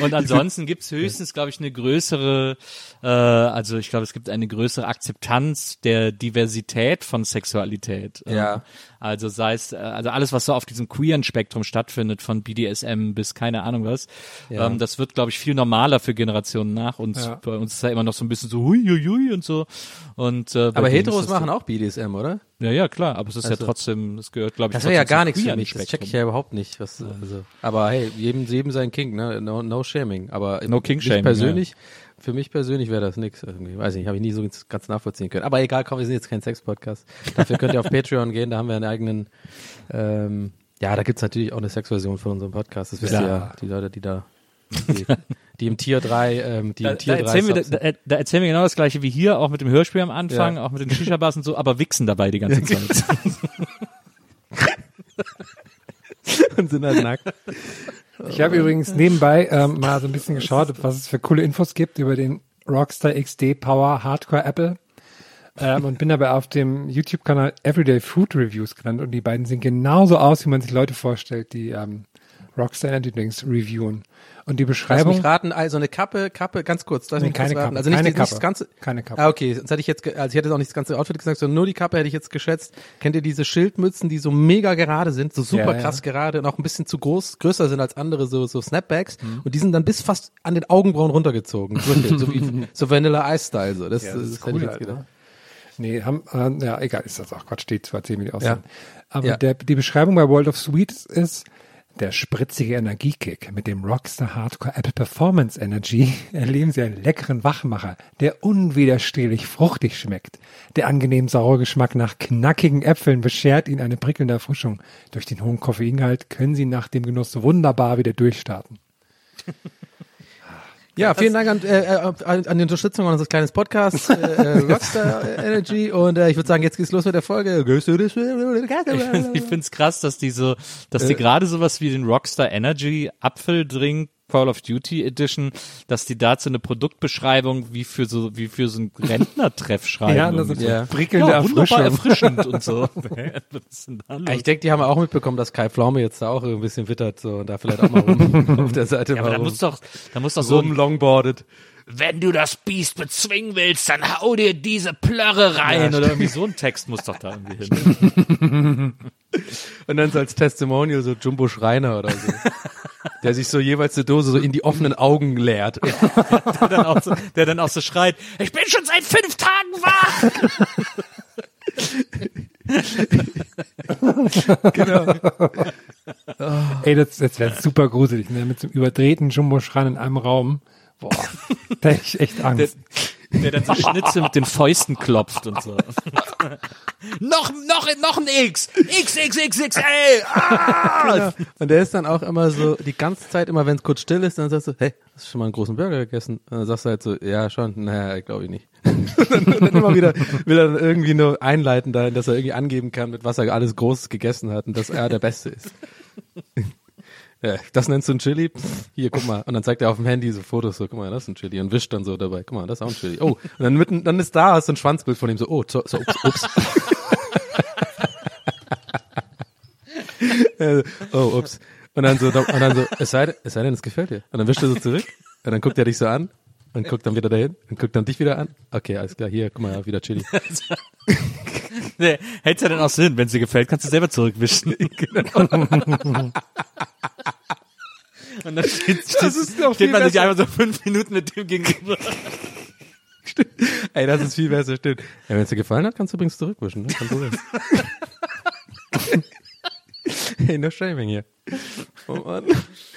Und ansonsten gibt's höchstens, glaube ich, eine größere, äh, also ich glaube, es gibt eine größere Akzeptanz der Diversität von Sexualität. Ähm, Ja. Also sei es, äh, also alles, was so auf diesem queeren Spektrum stattfindet, von BDSM bis keine Ahnung was, Ja. ähm, das wird, glaube ich, viel normaler für Generationen nach uns. Ja. Bei uns ist ja immer noch so ein bisschen so hui, hui, hui und so. Und, äh, Aber Heteros machen auch BDSM, oder? Ja, ja, klar, aber es ist ja Also- trotzdem, das gehört, glaube ich, Das wäre ja gar nichts für mich. Das check ich ja überhaupt nicht. Was, also. Aber hey, jedem, jedem sein King, ne? No, no shaming. Aber No mich King-Shaming, persönlich, für mich persönlich wäre das nix irgendwie. Weiß nicht, habe ich nie so ganz nachvollziehen können. Aber egal, komm, wir sind jetzt kein Sex-Podcast. Dafür könnt ihr auf [laughs] Patreon gehen, da haben wir einen eigenen, ähm, ja, da gibt's natürlich auch eine Sexversion von unserem Podcast. Das wisst ihr Ja. ja, die Leute, die da, die, die im Tier 3, ähm, die Da, im Tier da, 3 erzählen wir, da, da erzählen wir genau das gleiche wie hier, auch mit dem Hörspiel am Anfang, Ja. auch mit den Shisha-Bars und so, aber wichsen dabei die ganze Zeit. [laughs] und sind halt nackt. Ich habe übrigens nebenbei ähm, mal so ein bisschen geschaut, was es für coole Infos gibt über den Rockstar XD Power Hardcore Apple. Ähm, und bin dabei auf dem YouTube-Kanal Everyday Food Reviews gelandet und die beiden sehen genauso aus, wie man sich Leute vorstellt, die ähm, Rockstar Energy Drinks reviewen. Und die Lass Beschreibung. mich raten, also eine Kappe, Kappe, ganz kurz, lass Nee, mich keine raten. Kappe, Also nicht, keine die- nicht das Kappe. ganze. Keine Kappe. Ah, okay, sonst hätte ich jetzt, also ich hätte jetzt auch nicht das ganze Outfit gesagt, sondern nur die Kappe hätte ich jetzt geschätzt. Kennt ihr diese Schildmützen, die so mega gerade sind, so super Ja, ja. krass gerade und auch ein bisschen zu groß, größer sind als andere, so, so Snapbacks Mhm. und die sind dann bis fast an den Augenbrauen runtergezogen. So wie, [laughs] so Vanilla Ice Style, so. Das, Ja, das, das ist hätte ich cool jetzt gedacht. Nee, haben, äh, ja, egal, ist das auch Quatsch, steht zwar wie die aussehen. Aber Ja. der, die Beschreibung bei World of Sweets ist, der spritzige Energiekick mit dem Rockstar Hardcore Apple Performance Energy [laughs] erleben Sie einen leckeren Wachmacher, der unwiderstehlich fruchtig schmeckt. Der angenehm saure Geschmack nach knackigen Äpfeln beschert Ihnen eine prickelnde Erfrischung. Durch den hohen Koffeingehalt können Sie nach dem Genuss wunderbar wieder durchstarten. [laughs] Ja, vielen Dank an, äh, äh, an, an die Unterstützung unseres kleines Podcasts, äh, [laughs] äh, Rockstar Energy. Und äh, ich würde sagen, jetzt geht's los mit der Folge. ich find's krass, dass die so, dass die gerade sowas wie den Rockstar Energy Apfeldrink Call of Duty Edition, dass die dazu eine Produktbeschreibung wie für so, wie für so einen Rentnertreff [laughs] schreiben. Ja, das ist so. Ja. prickelnde ja, wunderbar Erfrischung. erfrischend und so. [laughs] [laughs] Was ist denn da los? Ich denke, die haben auch mitbekommen, dass Kai Pflaume jetzt da auch ein bisschen wittert so und da vielleicht auch mal rum auf der Seite ja, aber da rum, muss doch, da muss doch so ein, rumlongboardet. wenn du das Biest bezwingen willst, dann hau dir diese Plörre rein oder irgendwie so ein Text muss doch da irgendwie hin. Und dann so als Testimonial so Jumbo Schreiner oder so. Der sich so jeweils eine Dose so in die offenen Augen leert. [laughs] Der dann auch so, der dann auch so schreit, ich bin schon seit fünf Tagen wach. [laughs] Ey, das, das wäre super gruselig, ne? Mit so einem überdrehten Jumbo-Schrein in einem Raum. Boah, [laughs] da hätte ich echt Angst. Der dann so Schnitze mit den Fäusten klopft und so. noch, noch, noch ein X! X, X, X, X, ey! Ah! Genau. Und der ist dann auch immer so, die ganze Zeit, immer wenn es kurz still ist, dann sagst du, hey, hast du schon mal einen großen Burger gegessen? Und dann sagst du halt so, ja, schon, naja, glaube ich nicht. und [laughs] dann, dann immer wieder will er dann irgendwie nur einleiten dahin, dass er irgendwie angeben kann, mit was er alles Großes gegessen hat und dass er der Beste ist. Ja, das nennst du ein Chili? Hier, guck mal. Und dann zeigt er auf dem Handy so Fotos, so, guck mal, das ist ein Chili. Und wischt dann so dabei, guck mal, das ist auch ein Chili. Oh, und dann mitten, dann ist da, hast du ein Schwanzbild von ihm so, oh, so, so ups, ups. [laughs] Oh, ups. Und dann so, und dann so, es sei, es sei denn, es gefällt dir. Und dann wischt er so zurück. Und dann guckt er dich so an. Und guckt dann wieder dahin und guckt dann dich wieder an. Okay, alles klar, hier, guck mal, wieder Chili. [laughs] Nee, hält's ja dann auch Sinn, wenn sie gefällt, kannst du selber zurückwischen. [laughs] genau. Und dann steht, steht, steht man sich einfach so fünf Minuten mit dem gegenüber. Ey, das ist viel besser, stimmt. Ja, wenn es dir gefallen hat, kannst du übrigens zurückwischen. Ne? Kein Problem. [laughs] hey, no shaming hier. Oh Mann.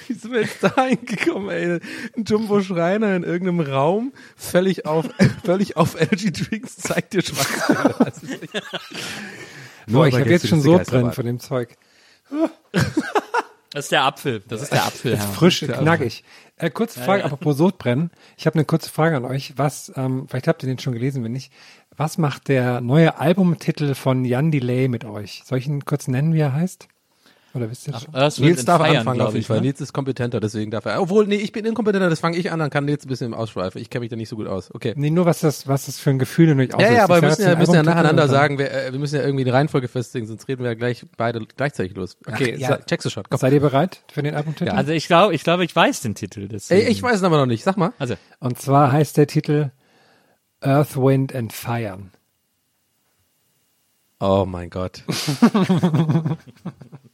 Wie sind wir jetzt da hingekommen, ey? Ein Jumbo Schreiner in irgendeinem Raum, völlig auf, [laughs] völlig auf Energy Drinks, zeigt dir Schwachsinn. [laughs] Das Boah, ich habe jetzt schon des so Geisterbahn. brennen von dem Zeug. Das ist der Apfel. Das ist der Apfel, ja. Frisch, knackig. Äh, kurze Frage, apropos Sodbrennen. Ich habe eine kurze Frage an euch. Was, ähm, vielleicht habt ihr den schon gelesen, wenn nicht. Was macht der neue Albumtitel von Jan Delay mit euch? Soll ich ihn kurz nennen, wie er heißt? Oder wisst ihr das schon? Das Nils darf Feiern, anfangen auf jeden ich, Fall. ne? Nils ist kompetenter, deswegen darf er. Obwohl, nee, ich bin inkompetenter, das fange ich an, dann kann Nils ein bisschen im Ausschweifen. Ich kenne mich da nicht so gut aus. Okay. Nee, nur was das, was das für ein Gefühl in euch Ja, auslöst. ja, aber Ich wir müssen ja, müssen ja nacheinander sagen, wir, äh, wir müssen ja irgendwie eine Reihenfolge festlegen, sonst reden wir ja gleich beide gleichzeitig los. Okay, Ach, ja, ja. checkst du schon. Komm. Seid ihr bereit für den Albumtitel? Also ich glaube, ich glaube, ich weiß den Titel. Ey, Deswegen. ich weiß es aber noch nicht. Sag mal. Also, Und zwar heißt der Titel Earth, Wind and Fire. Oh mein Gott. [laughs]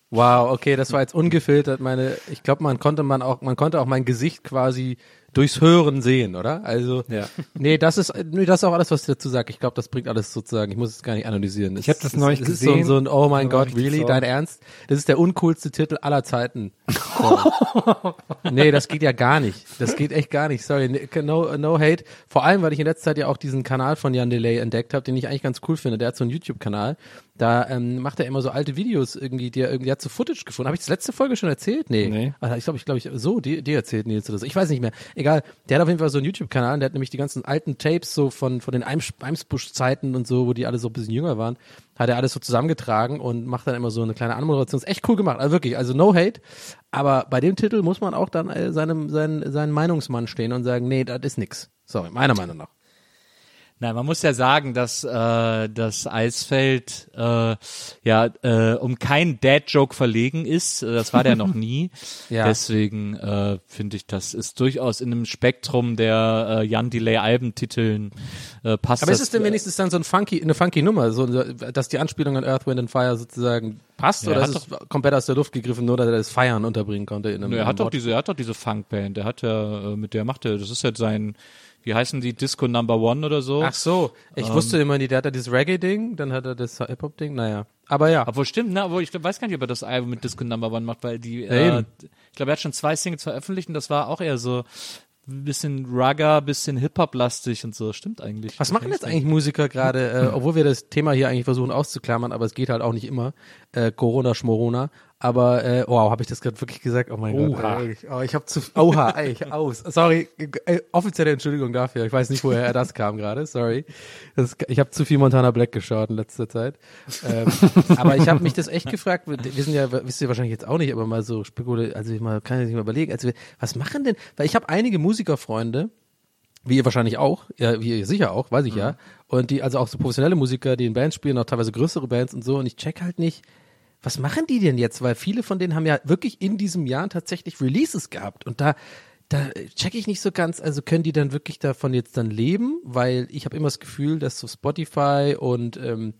wow, okay, das war jetzt ungefiltert. Meine, ich glaube, man konnte man auch, man konnte auch mein Gesicht quasi durchs Hören sehen, oder? Also, Ja. nee, das ist, nee, das ist auch alles, was ich dazu sage. Ich glaube, das bringt alles sozusagen. Ich muss es gar nicht analysieren. Ich hab das neulich ist gesehen. So, so ein, oh mein Gott, really? Dein Ernst? Das ist der uncoolste Titel aller Zeiten. [laughs] Nee, das geht ja gar nicht. Das geht echt gar nicht. Sorry, no, no hate. Vor allem, weil ich in letzter Zeit ja auch diesen Kanal von Jan Delay entdeckt habe, den ich eigentlich ganz cool finde. Der hat so einen YouTube-Kanal. Da ähm, macht er immer so alte Videos irgendwie, die er irgendwie hat so Footage gefunden. Habe ich das letzte Folge schon erzählt? Nee. Nee. Also ich glaube, ich glaube, ich so, die, die erzählt Nils oder so. Ich weiß nicht mehr. Egal. Der hat auf jeden Fall so einen YouTube-Kanal. Der hat nämlich die ganzen alten Tapes so von von den Eims- Eimsbusch-Zeiten und so, wo die alle so ein bisschen jünger waren, hat er alles so zusammengetragen und macht dann immer so eine kleine Anmoderation. Ist echt cool gemacht. Also wirklich, also no hate. Aber bei dem Titel muss man auch dann äh, seinem seinen seinen Meinungsmann stehen und sagen, nee, das ist nix. Sorry, meiner Meinung nach. Nein, man muss ja sagen, dass äh, das Eisfeld äh, ja äh, um keinen Dad-Joke verlegen ist. Äh, Das war der noch [laughs] nie. Ja. Deswegen äh, finde ich, das ist durchaus in einem Spektrum der äh, Jan Delay Albentiteln äh, passt. Aber ist es denn wenigstens dann so ein funky, eine funky Nummer, so, dass die Anspielung an Earth, Wind and Fire sozusagen passt Ja, oder ist es komplett aus der Luft gegriffen, nur dass er das Feiern unterbringen konnte in einem, Er in hat doch diese, er hat doch diese Funkband. Der hat ja, äh, mit der macht er, das ist jetzt sein, wie heißen die, Disco Number One oder so. Ach so, ich wusste immer nie, der hat ja dieses Reggae-Ding, dann hat er das Hip-Hop-Ding, naja. Aber ja. Obwohl stimmt, ne? Obwohl ich weiß gar nicht, ob er das Album mit Disco Number One macht, weil die, Ja, äh, ich glaube, er hat schon zwei Singles veröffentlicht und das war auch eher so ein bisschen Rugger, bisschen Hip-Hop-lastig und so. Stimmt eigentlich. Was machen jetzt eigentlich Musiker gerade, äh, [laughs] obwohl wir das Thema hier eigentlich versuchen auszuklammern, aber es geht halt auch nicht immer. Äh, Corona, Schmorona. Aber, äh, wow, habe ich das gerade wirklich gesagt? Oh mein Gott. Oha. Ey, ich, oh, ich habe zu, oha, ey, ich, aus. Sorry, äh, offizielle Entschuldigung dafür. Ich weiß nicht, woher das kam gerade. Sorry. Das, ich habe zu viel Montana Black geschaut in letzter Zeit. Ähm, [laughs] aber ich habe mich das echt gefragt. Wir sind ja, wisst ihr wahrscheinlich jetzt auch nicht, aber mal so spekuliert, also ich mal, kann ich mal überlegen. Also, was machen denn? Weil ich habe einige Musikerfreunde, wie ihr wahrscheinlich auch, ja, wie ihr sicher auch, weiß ich ja. Und die, also auch so professionelle Musiker, die in Bands spielen, auch teilweise größere Bands und so. Und ich check halt nicht, was machen die denn jetzt? Weil viele von denen haben ja wirklich in diesem Jahr tatsächlich Releases gehabt. Und da, da check ich nicht so ganz, also können die dann wirklich davon jetzt dann leben? Weil ich habe immer das Gefühl, dass so Spotify und ähm,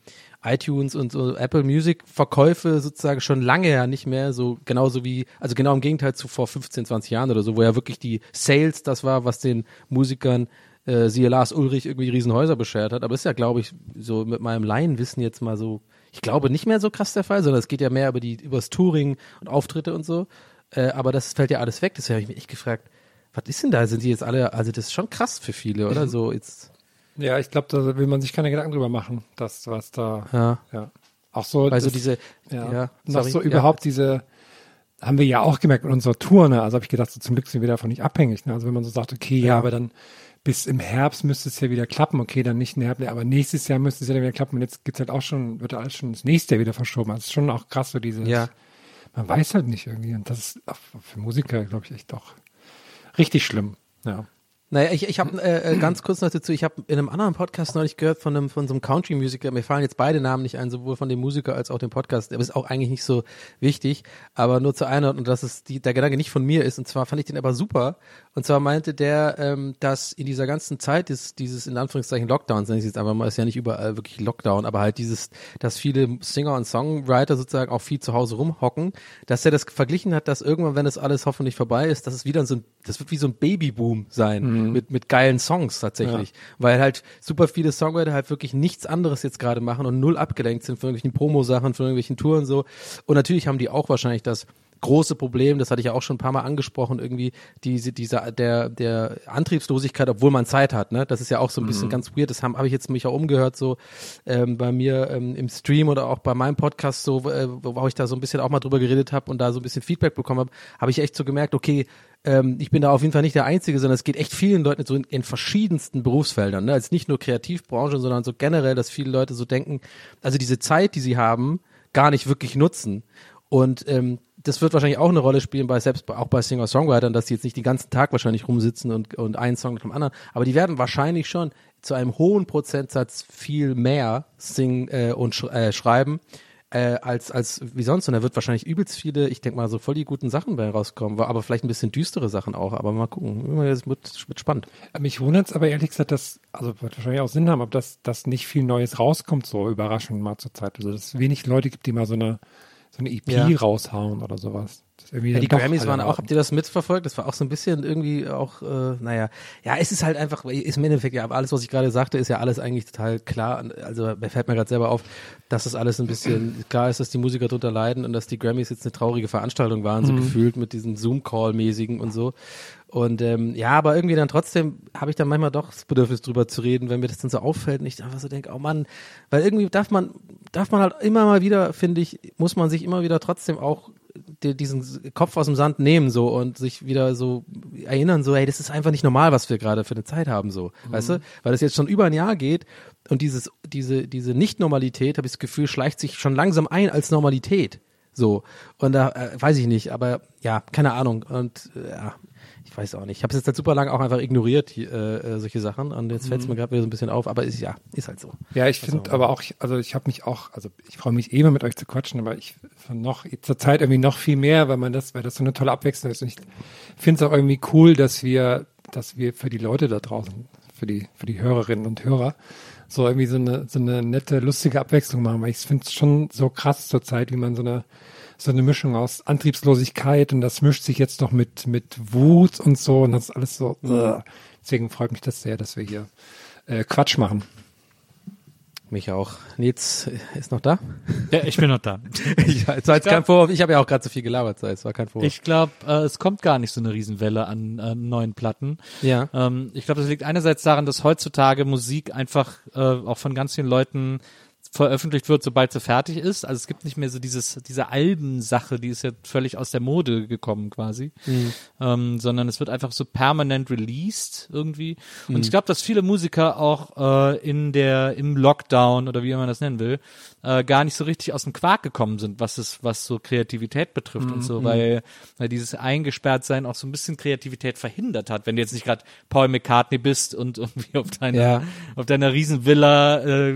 iTunes und so Apple Music Verkäufe sozusagen schon lange ja nicht mehr so genauso wie, also genau im Gegenteil zu vor 15, 20 Jahren oder so, wo ja wirklich die Sales das war, was den Musikern äh, siehe Lars Ulrich irgendwie Riesenhäuser beschert hat. Aber ist ja, glaube ich, so mit meinem Laienwissen jetzt mal so, ich glaube nicht mehr so krass der Fall, sondern es geht ja mehr über die, übers Touring und Auftritte und so. Äh, aber das fällt ja alles weg. Deswegen habe ich mich echt gefragt, was ist denn da? Sind die jetzt alle, also das ist schon krass für viele, oder? So jetzt, Ja, ich glaube, da will man sich keine Gedanken drüber machen, das, was da, ja. ja. Auch so, Weil so das- diese, ja, ja, noch sorry, so ja. überhaupt diese, haben wir ja auch gemerkt mit unserer Tour, ne? Also habe ich gedacht, so zum Glück sind wir davon nicht abhängig. Ne? Also wenn man so sagt, okay, ja, aber dann bis im Herbst müsste es ja wieder klappen, okay, dann nicht im Herbst, aber nächstes Jahr müsste es ja wieder klappen und jetzt gibt's halt auch schon, wird alles schon das nächste Jahr wieder verschoben. Also es ist schon auch krass, so dieses, Ja. man weiß halt nicht irgendwie und das ist für Musiker, glaube ich, echt auch richtig schlimm. Ja. Naja, ich, ich habe äh, äh, ganz kurz noch dazu, ich habe in einem anderen Podcast neulich gehört von einem von so einem Country-Musiker, mir fallen jetzt beide Namen nicht ein, sowohl von dem Musiker als auch dem Podcast, aber ist auch eigentlich nicht so wichtig, aber nur zur Einordnung, dass es die, der Gedanke nicht von mir ist und zwar fand ich den aber super und zwar meinte der, ähm, dass in dieser ganzen Zeit des, dieses in Anführungszeichen Lockdowns, nenne ich es jetzt einfach mal, ist ja nicht überall wirklich Lockdown, aber halt dieses, dass viele Singer und Songwriter sozusagen auch viel zu Hause rumhocken, dass er das verglichen hat, dass irgendwann, wenn das alles hoffentlich vorbei ist, dass es wieder so ein, das wird wie so ein Babyboom sein mit, mit geilen Songs tatsächlich. Weil halt super viele Songwriter halt wirklich nichts anderes jetzt gerade machen und null abgelenkt sind von irgendwelchen Promo-Sachen, von irgendwelchen Touren so. Und natürlich haben die auch wahrscheinlich das große Problem, das hatte ich ja auch schon ein paar Mal angesprochen, irgendwie diese, diese, der, der Antriebslosigkeit, obwohl man Zeit hat, ne? Das ist ja auch so ein bisschen ganz weird. Das habe hab ich jetzt mich auch umgehört, so ähm, bei mir ähm, im Stream oder auch bei meinem Podcast, so, äh, wo wo ich da so ein bisschen auch mal drüber geredet habe und da so ein bisschen Feedback bekommen habe, habe ich echt so gemerkt, okay, ähm, ich bin da auf jeden Fall nicht der Einzige, sondern es geht echt vielen Leuten so in, in verschiedensten Berufsfeldern. Ne? Also nicht nur Kreativbranche, sondern so generell, dass viele Leute so denken, also diese Zeit, die sie haben, gar nicht wirklich nutzen. Und ähm, das wird wahrscheinlich auch eine Rolle spielen bei selbst auch bei Singer-Songwritern, dass die jetzt nicht den ganzen Tag wahrscheinlich rumsitzen und, und einen Song nach dem anderen, aber die werden wahrscheinlich schon zu einem hohen Prozentsatz viel mehr singen äh, und sch äh, schreiben äh, als als wie sonst und da wird wahrscheinlich übelst viele, ich denke mal so voll die guten Sachen bei rauskommen, aber vielleicht ein bisschen düstere Sachen auch, aber mal gucken, es wird, wird spannend. Mich wundert es aber ehrlich gesagt, dass, also wird wahrscheinlich auch Sinn haben, aber dass, dass nicht viel Neues rauskommt, so überraschend mal zur Zeit. Also dass es wenig Leute gibt, die mal so eine, so eine EP Ja. raushauen oder sowas. Ja, die Grammys waren auch, habt ihr das mitverfolgt? Das war auch so ein bisschen irgendwie auch, äh, naja, ja, es ist halt einfach, ist im Endeffekt, ja, aber alles, was ich gerade sagte, ist ja alles eigentlich total klar. Also mir fällt mir gerade selber auf, dass das alles ein bisschen klar ist, dass die Musiker drunter leiden und dass die Grammys jetzt eine traurige Veranstaltung waren, so gefühlt mit diesen Zoom-Call-mäßigen und so. Und ähm, ja, aber irgendwie dann trotzdem habe ich dann manchmal doch das Bedürfnis drüber zu reden, wenn mir das dann so auffällt und ich einfach so denke, oh Mann, weil irgendwie darf man, darf man halt immer mal wieder, finde ich, muss man sich immer wieder trotzdem auch die, diesen Kopf aus dem Sand nehmen so und sich wieder so erinnern, so, hey, das ist einfach nicht normal, was wir gerade für eine Zeit haben, so, weißt du? Weil es jetzt schon über ein Jahr geht und dieses, diese, diese Nicht-Normalität, habe ich das Gefühl, schleicht sich schon langsam ein als Normalität. So. Und da äh, weiß ich nicht, aber ja, keine Ahnung. Und äh, ja, weiß auch nicht. Ich habe es jetzt halt super lange auch einfach ignoriert, die, äh, äh, solche Sachen. Und jetzt fällt es mir gerade wieder so ein bisschen auf, aber ist ja, ist halt so. Ja, ich finde aber auch, also ich habe mich auch, also ich freue mich eh immer mit euch zu quatschen, aber ich finde noch zur Zeit irgendwie noch viel mehr, weil man das, weil das so eine tolle Abwechslung ist. Und ich finde es auch irgendwie cool, dass wir, dass wir für die Leute da draußen, für die, für die Hörerinnen und Hörer, so irgendwie so eine, so eine nette, lustige Abwechslung machen, weil ich finde es schon so krass zur Zeit, wie man so eine, so eine Mischung aus Antriebslosigkeit und das mischt sich jetzt noch mit, mit Wut und so und das ist alles so, äh. deswegen freut mich das sehr, dass wir hier äh, Quatsch machen. Mich auch. Nils ist noch da? Ja, ich bin noch da. [laughs] ja, es war jetzt kein Vorwurf. Ich habe ja auch gerade so viel gelabert. Es war kein Vorwurf. Ich glaube, äh, es kommt gar nicht so eine Riesenwelle an äh, neuen Platten. ja. Ähm, ich glaube, das liegt einerseits daran, dass heutzutage Musik einfach äh, auch von ganz vielen Leuten veröffentlicht wird, sobald sie fertig ist. Also es gibt nicht mehr so dieses, diese Albensache, die ist ja völlig aus der Mode gekommen quasi, ähm, sondern es wird einfach so permanent released irgendwie. Und ich glaube, dass viele Musiker auch äh, in der, im Lockdown oder wie man das nennen will, äh, gar nicht so richtig aus dem Quark gekommen sind, was es, was so Kreativität betrifft und so, weil, weil dieses Eingesperrtsein auch so ein bisschen Kreativität verhindert hat. Wenn du jetzt nicht gerade Paul McCartney bist und [laughs] irgendwie auf deiner, Ja. auf deiner Riesenvilla äh,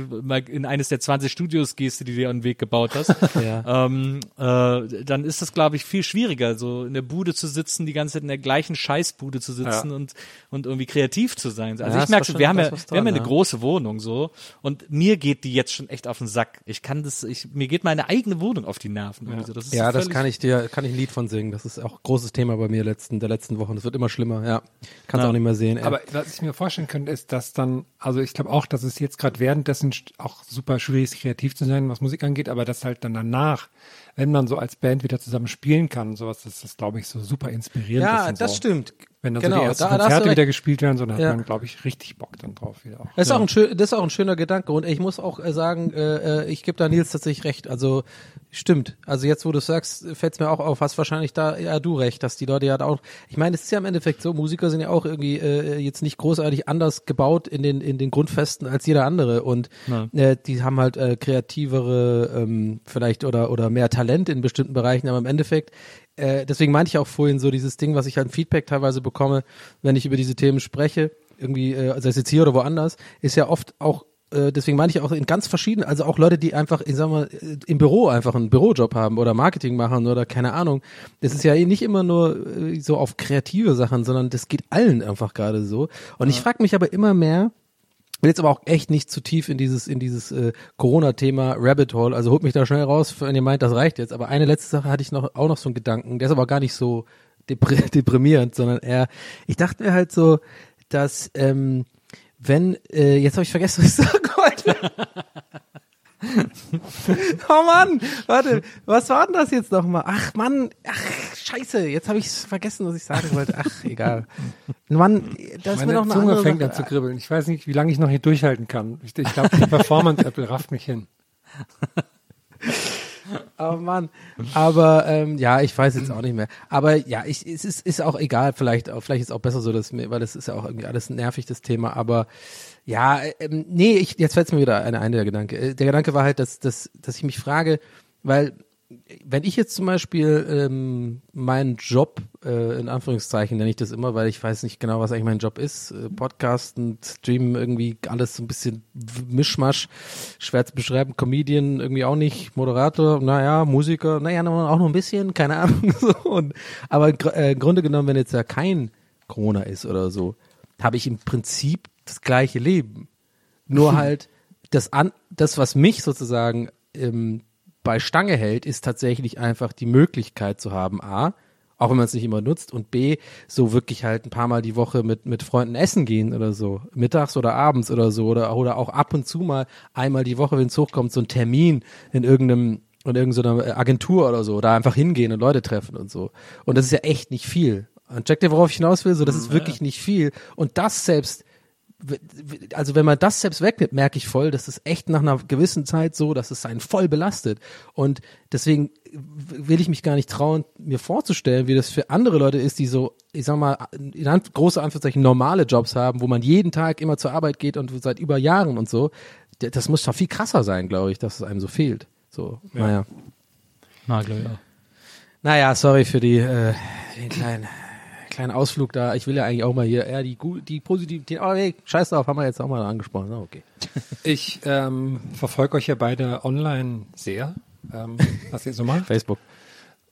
in eines der 20 Studios gehst, die du dir an den Weg gebaut hast, [laughs] Ja. ähm, äh, dann ist das, glaube ich, viel schwieriger, so in der Bude zu sitzen, die ganze Zeit in der gleichen Scheißbude zu sitzen und, und irgendwie kreativ zu sein. Also Ja, ich merke schon, wir haben ja, was wir haben ja dran, eine ja. große Wohnung so und mir geht die jetzt schon echt auf den Sack. Ich kann das, ich, mir geht meine eigene Wohnung auf die Nerven. irgendwie so. Das ist Ja, so das kann ich dir, kann ich ein Lied von singen. Das ist auch ein großes Thema bei mir letzten, der letzten Wochen. Das wird immer schlimmer, ja. Kannst Ja. auch nicht mehr sehen. Ey. Aber was ich mir vorstellen könnte, ist, dass dann, also ich glaube auch, dass es jetzt gerade währenddessen auch super schwierig ist, kreativ zu sein, was Musik angeht, aber dass halt dann danach, wenn man so als Band wieder zusammen spielen kann und sowas, das, glaube ich, so super inspirierend ist. ja, das so. stimmt. Wenn dann genau, so die ersten da- Konzerte wieder gespielt werden, so, dann Ja. hat man, glaube ich, richtig Bock dann drauf wieder auch. Das ist, auch ein schön, das ist auch ein schöner Gedanke und ich muss auch äh, sagen, äh, äh, ich gebe da Nils tatsächlich recht. Also stimmt. Also jetzt, wo du sagst, fällt es mir auch auf, hast wahrscheinlich da ja du recht, dass die Leute ja da auch. Ich meine, es ist ja im Endeffekt so, Musiker sind ja auch irgendwie äh, jetzt nicht großartig anders gebaut in den in den Grundfesten als jeder andere und äh, die haben halt äh, kreativere ähm, vielleicht oder oder mehr Talent in bestimmten Bereichen, aber im Endeffekt äh, deswegen meinte ich auch vorhin so dieses Ding, was ich an Feedback teilweise bekomme, wenn ich über diese Themen spreche, irgendwie, äh, sei es jetzt hier oder woanders, ist ja oft auch äh, deswegen meine ich auch in ganz verschiedenen, also auch Leute, die einfach, ich sag mal, im Büro einfach einen Bürojob haben oder Marketing machen oder keine Ahnung. Das ist ja eh nicht immer nur äh, so auf kreative Sachen, sondern das geht allen einfach gerade so. Und ich frage mich aber immer mehr, will jetzt aber auch echt nicht zu tief in dieses in dieses äh, Corona-Thema Rabbit Hole. Also holt mich da schnell raus, wenn ihr meint, das reicht jetzt. Aber eine letzte Sache hatte ich noch auch noch so einen Gedanken. Der ist aber gar nicht so depri [laughs] deprimierend, sondern eher. Ich dachte mir halt so, dass ähm, wenn äh, jetzt habe ich vergessen, was ich sagen wollte. [laughs] [laughs] oh Mann, warte, was war denn das jetzt nochmal? Ach Mann, ach Scheiße, jetzt habe ich vergessen, was ich sagen wollte. Ach, egal. Mann, da ist mir noch eine Zunge andere fängt an zu kribbeln. Ich weiß nicht, wie lange ich noch hier durchhalten kann. Ich, ich glaube, die Performance-Apple rafft mich hin. [laughs] Oh Mann. Aber ähm, ja, ich weiß jetzt auch nicht mehr. Aber ja, ich, es ist, ist auch egal, vielleicht, vielleicht ist es auch besser so, dass mir, weil das ist ja auch irgendwie alles nervig, das Thema. Aber ja, ähm, nee, ich, jetzt fällt mir wieder eine ein, der Gedanke. Äh, Der Gedanke war halt, dass, dass, dass ich mich frage, weil wenn ich jetzt zum Beispiel ähm, meinen Job, äh, in Anführungszeichen nenne ich das immer, weil ich weiß nicht genau, was eigentlich mein Job ist, äh, Podcasten, Streamen, irgendwie alles so ein bisschen Mischmasch, schwer zu beschreiben, Comedian irgendwie auch nicht, Moderator, naja, Musiker, naja, auch noch ein bisschen, keine Ahnung. [laughs] So. Und, aber äh, im Grunde genommen, wenn jetzt ja kein Corona ist oder so, habe ich im Prinzip das gleiche Leben. Nur halt das an, das, was mich sozusagen ähm, bei Stange hält, ist tatsächlich einfach die Möglichkeit zu haben, A, auch wenn man es nicht immer nutzt, und B, so wirklich halt ein paar Mal die Woche mit, mit Freunden essen gehen oder so, mittags oder abends oder so, oder, oder auch ab und zu mal einmal die Woche, wenn es hochkommt, so ein Termin in irgendeinem, in irgendeiner Agentur oder so, da einfach hingehen und Leute treffen und so. Und das ist ja echt nicht viel. Und checkt ihr, worauf ich hinaus will? So, das ist wirklich nicht viel. Und das selbst also wenn man das selbst wegnimmt, merke ich voll, dass es echt nach einer gewissen Zeit so, dass es einen voll belastet. Und deswegen will ich mich gar nicht trauen, mir vorzustellen, wie das für andere Leute ist, die so, ich sag mal, in Anf große Anführungszeichen normale Jobs haben, wo man jeden Tag immer zur Arbeit geht und seit über Jahren und so. Das muss doch viel krasser sein, glaube ich, dass es einem so fehlt. So, naja. Na, glaub ich auch. Naja, sorry für die, äh, den kleinen, kleinen Ausflug da. Ich will ja eigentlich auch mal hier eher die, die Positivität, aber hey, scheiß drauf, haben wir jetzt auch mal angesprochen. Na, okay. [laughs] Ich ähm, verfolge euch ja beide online sehr, ähm, was ihr so macht. [laughs] Facebook.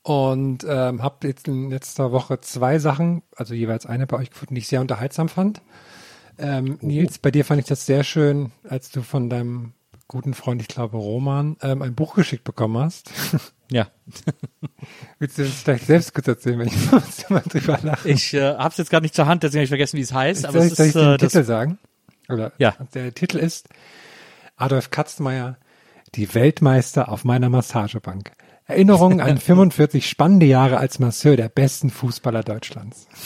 Und ähm, habe jetzt in letzter Woche zwei Sachen, also jeweils eine bei euch gefunden, die ich sehr unterhaltsam fand. Ähm, Nils, bei dir fand ich das sehr schön, als du von deinem guten Freund, ich glaube Roman, ähm, ein Buch geschickt bekommen hast. [laughs] Ja. [laughs] Willst du das vielleicht selbst kurz erzählen, wenn ich [laughs] mal mal drüber lache? Ich äh, hab's jetzt gerade nicht zur Hand, deswegen habe ich vergessen, wie es heißt. Aber soll es ich, soll ich ist den äh, Titel sagen? Oder Ja. Der Titel ist Adolf Katzmeier, die Weltmeister auf meiner Massagebank. Erinnerungen an [laughs] 45 spannende Jahre als Masseur der besten Fußballer Deutschlands. [laughs]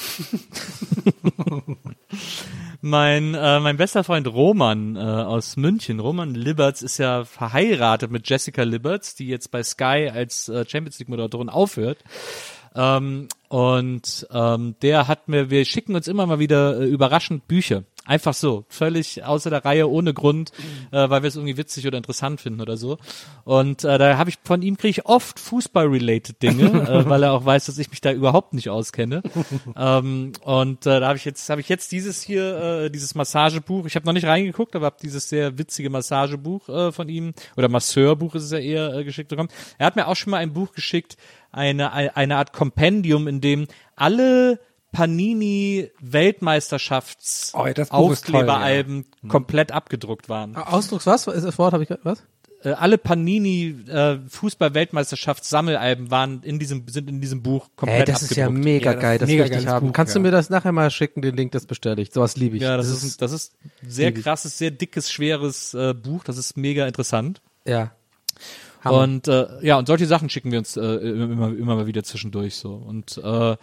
Mein, äh, mein bester Freund Roman äh, aus München, Roman Liberts, ist ja verheiratet mit Jessica Liberts, die jetzt bei Sky als äh, Champions League Moderatorin aufhört. Ähm, und ähm, der hat mir, wir schicken uns immer mal wieder äh, überraschend Bücher. Einfach so, völlig außer der Reihe, ohne Grund, äh, weil wir es irgendwie witzig oder interessant finden oder so. Und äh, da habe ich von ihm kriege ich oft Fußball-related Dinge, [laughs] äh, weil er auch weiß, dass ich mich da überhaupt nicht auskenne. ähm, und äh, da habe ich jetzt habe ich jetzt dieses hier, äh, dieses Massagebuch. Ich habe noch nicht reingeguckt, aber habe dieses sehr witzige Massagebuch äh, von ihm oder Masseurbuch ist es ja eher äh, geschickt bekommen. Er hat mir auch schon mal ein Buch geschickt, eine eine Art Kompendium, in dem alle Panini Weltmeisterschafts Oh, ja, das Aufkleberalben komplett abgedruckt waren. Ausdrucks was? Ist das Wort? Habe ich was? Äh, alle Panini äh, Fußball Weltmeisterschafts Sammelalben waren in diesem sind in diesem Buch komplett Ey, das ist ja abgedruckt. mega Ja, das geil, das mega möchte ich haben. Buch, Kannst du ja. mir das nachher mal schicken, den Link, das bestelle ich. Sowas liebe ich. ja, das, ist, das ist sehr krasses, sehr dickes, schweres äh, Buch. Das ist mega interessant. ja. Hammer. Und äh, ja, und solche Sachen schicken wir uns äh, immer, immer mal wieder zwischendurch so. Und äh,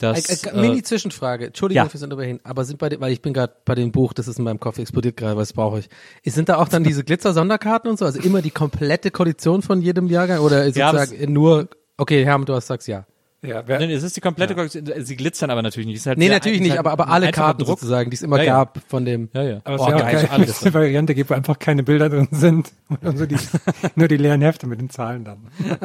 das Äh, Mini-Zwischenfrage. Entschuldigung ja. fürs Unterbrechen, aber sind bei dem, weil ich bin gerade bei dem Buch, das ist in meinem Kopf explodiert gerade, was brauche ich? Sind da auch dann diese Glitzer-Sonderkarten und so? Also immer die komplette Kollektion von jedem Jahrgang oder Ja, sozusagen nur, okay, Herm, du hast sagst ja. Ja, wer, Nein, es ist die komplette Kollektion. Sie glitzern aber natürlich nicht. Es ist halt Nee, natürlich es nicht, halt aber, aber alle Karten Druck. sozusagen, die es immer Ja, ja. gab von dem. Ja, ja. aber es Oh, auch geil, geil, es eine Variante gibt, wo einfach keine Bilder drin sind [laughs] und so die, nur die leeren Hefte mit den Zahlen dann. [laughs]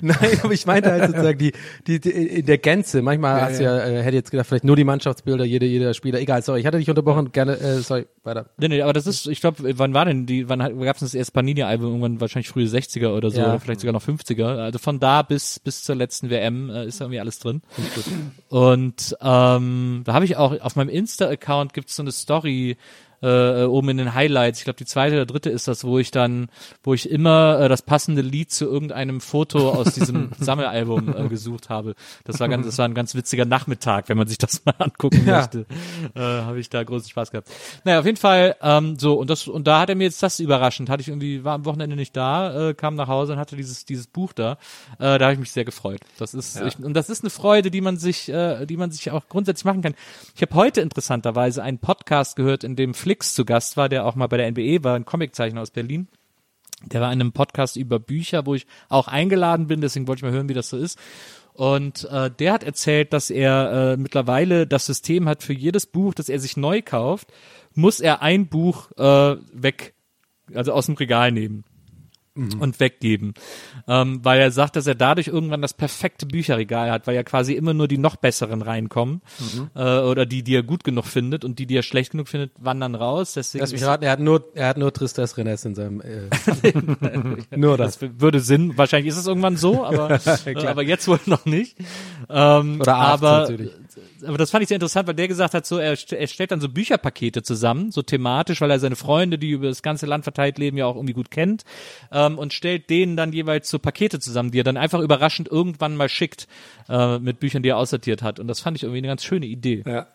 Nein, aber ich meinte halt sozusagen die, die, die in der Gänze. Manchmal hast du ja, äh, hätte jetzt gedacht, vielleicht nur die Mannschaftsbilder, jeder, jeder Spieler. Egal, sorry, ich hatte dich unterbrochen. Gerne, äh, sorry, weiter. Nee, nee, aber das ist, ich glaube, wann war denn die, wann gab es das erste Panini-Album? Irgendwann wahrscheinlich frühe 60er oder so, Ja. oder vielleicht sogar noch 50er. Also von da bis, bis zur letzten WM äh, ist irgendwie alles drin. Und ähm, da habe ich auch, auf meinem Insta-Account gibt's so eine Story, äh, oben in den Highlights, ich glaube die zweite oder dritte ist das, wo ich dann, wo ich immer äh, das passende Lied zu irgendeinem Foto aus diesem [laughs] Sammelalbum äh, gesucht habe. Das war ganz, das war ein ganz witziger Nachmittag, wenn man sich das mal angucken Ja. möchte. Äh, habe ich da großen Spaß gehabt. Naja, auf jeden Fall, ähm, so, und das, und da hat er mir jetzt das überraschend, hatte ich irgendwie, war am Wochenende nicht da, äh, kam nach Hause und hatte dieses, dieses Buch da. Äh, da habe ich mich sehr gefreut. Das ist, ich, und das ist eine Freude, die man sich, äh, die man sich auch grundsätzlich machen kann. Ich habe heute interessanterweise einen Podcast gehört, in dem Flix zu Gast war, der auch mal bei der NBE war, ein Comiczeichner aus Berlin. Der war in einem Podcast über Bücher, wo ich auch eingeladen bin, deswegen wollte ich mal hören, wie das so ist. Und äh, der hat erzählt, dass er äh, mittlerweile das System hat für jedes Buch, das er sich neu kauft, muss er ein Buch äh, weg, also aus dem Regal nehmen und weggeben. Ähm, weil er sagt, dass er dadurch irgendwann das perfekte Bücherregal hat, weil ja quasi immer nur die noch besseren reinkommen äh, oder die, die er gut genug findet und die, die er schlecht genug findet, wandern raus. Deswegen Lass mich raten, er hat nur, er hat nur Tristesse Rennes in seinem, äh, [laughs] nur das. Das würde Sinn. Wahrscheinlich ist es irgendwann so, aber, [laughs] äh, aber jetzt wohl noch nicht. Ähm, Oder Arzt aber, natürlich. Aber das fand ich sehr interessant, weil der gesagt hat, so er, er stellt dann so Bücherpakete zusammen, so thematisch, weil er seine Freunde, die über das ganze Land verteilt leben, ja auch irgendwie gut kennt, ähm, und stellt denen dann jeweils so Pakete zusammen, die er dann einfach überraschend irgendwann mal schickt äh, mit Büchern, die er aussortiert hat. Und das fand ich irgendwie eine ganz schöne Idee. Ja.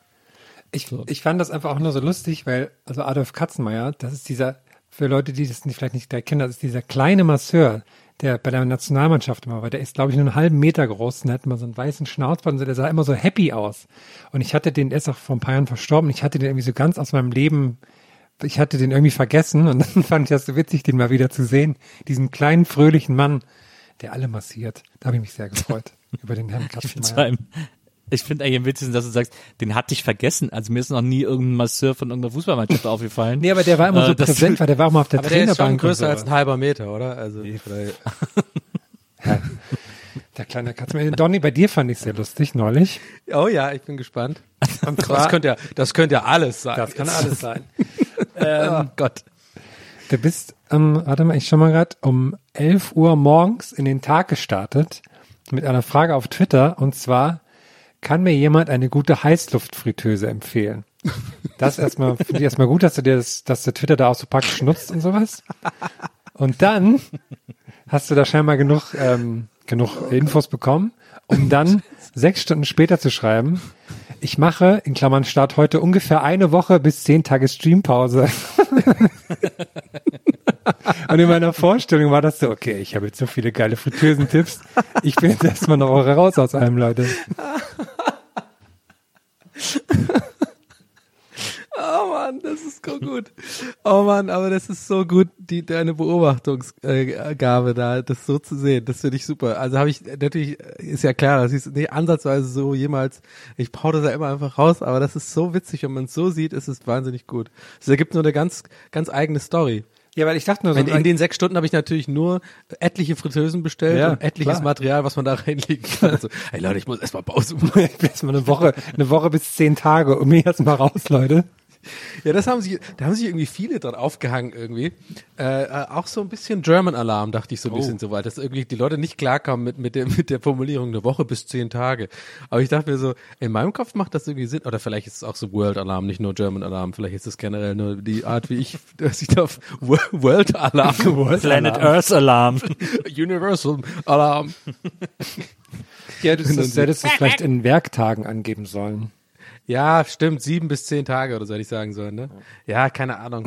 Ich, ich fand das einfach auch nur so lustig, weil, also Adolf Katzenmeier, das ist dieser, für Leute, die das nicht, vielleicht nicht kennen, das ist dieser kleine Masseur, der bei der Nationalmannschaft immer war. Der ist, glaube ich, nur einen halben Meter groß und hat immer so einen weißen Schnauzbart und so, der sah immer so happy aus. Und ich hatte den, der ist auch vor ein paar Jahren verstorben, ich hatte den irgendwie so ganz aus meinem Leben, ich hatte den irgendwie vergessen und [laughs] dann fand ich das so witzig, den mal wieder zu sehen. Diesen kleinen, fröhlichen Mann, der alle massiert. Da habe ich mich sehr gefreut [laughs] über den Herrn Katzenmeier. Ich finde eigentlich am witzigsten, dass du sagst, den hatte ich vergessen. Also mir ist noch nie irgendein Masseur von irgendeiner Fußballmannschaft [laughs] aufgefallen. Nee, aber der war immer Äh, so das- präsent, weil der war auch mal auf der Aber der ist schon Trainerbank. größer so. als ein halber Meter, oder? Also, vielleicht- [laughs] Der kleine Katzenmeier. Donny, bei dir fand ich sehr lustig neulich. oh ja, ich bin gespannt. [laughs] das könnte ja, das könnte ja alles sein. Das kann alles sein. oh Gott. Du bist, ähm, warte mal, ich schau mal gerade, um 11 Uhr morgens in den Tag gestartet mit einer Frage auf Twitter und zwar, kann mir jemand eine gute Heißluftfritteuse empfehlen? Das erstmal, finde ich erstmal gut, dass du dir das, dass der Twitter da auch so praktisch nutzt und sowas. Und dann hast du da scheinbar genug, ähm, genug Infos bekommen, um dann sechs Stunden später zu schreiben, ich mache, in Klammern Start heute, ungefähr eine Woche bis zehn Tage Streampause. [laughs] Und in meiner Vorstellung war das so, okay, ich habe jetzt so viele geile Fritteusen-Tipps. Ich bin jetzt erstmal Woche raus aus allem, Leute. Oh Mann, das ist so gut. Oh Mann, aber das ist so gut, die deine Beobachtungsgabe da, das so zu sehen. Das finde ich super. Also habe ich natürlich ist ja klar, dass ich nicht ansatzweise so jemals. Ich paude da immer einfach raus, aber das ist so witzig, wenn man es so sieht, ist es wahnsinnig gut. Es ergibt nur eine ganz ganz eigene Story. Ja, weil ich dachte nur so, In, in den sechs Stunden habe ich natürlich nur etliche Fritteusen bestellt Ja, und etliches klar. Material, was man da [laughs] reinlegen kann. Also, hey Leute, ich muss erstmal Pause machen. [laughs] ich bin erstmal eine Woche, eine Woche bis zehn Tage und mir erstmal raus, Leute. Ja, das haben sich, da haben sich irgendwie viele dran aufgehangen irgendwie. Äh, äh, auch so ein bisschen German Alarm, dachte ich so ein bisschen so weit, dass irgendwie die Leute nicht klarkamen mit, mit, der, mit der Formulierung eine Woche bis zehn Tage. Aber ich dachte mir so, in meinem Kopf macht das irgendwie Sinn. Oder vielleicht ist es auch so World Alarm, nicht nur German Alarm. Vielleicht ist es generell nur die Art, wie ich, [laughs] dass ich da auf Wo- World Alarm, [laughs] World Planet Alarm, Earth Alarm. [laughs] Universal Alarm. Ja, du das, hättest es vielleicht in Werktagen angeben sollen. Ja, stimmt, sieben bis zehn Tage oder so hätte ich sagen sollen, ne? Ja, keine Ahnung.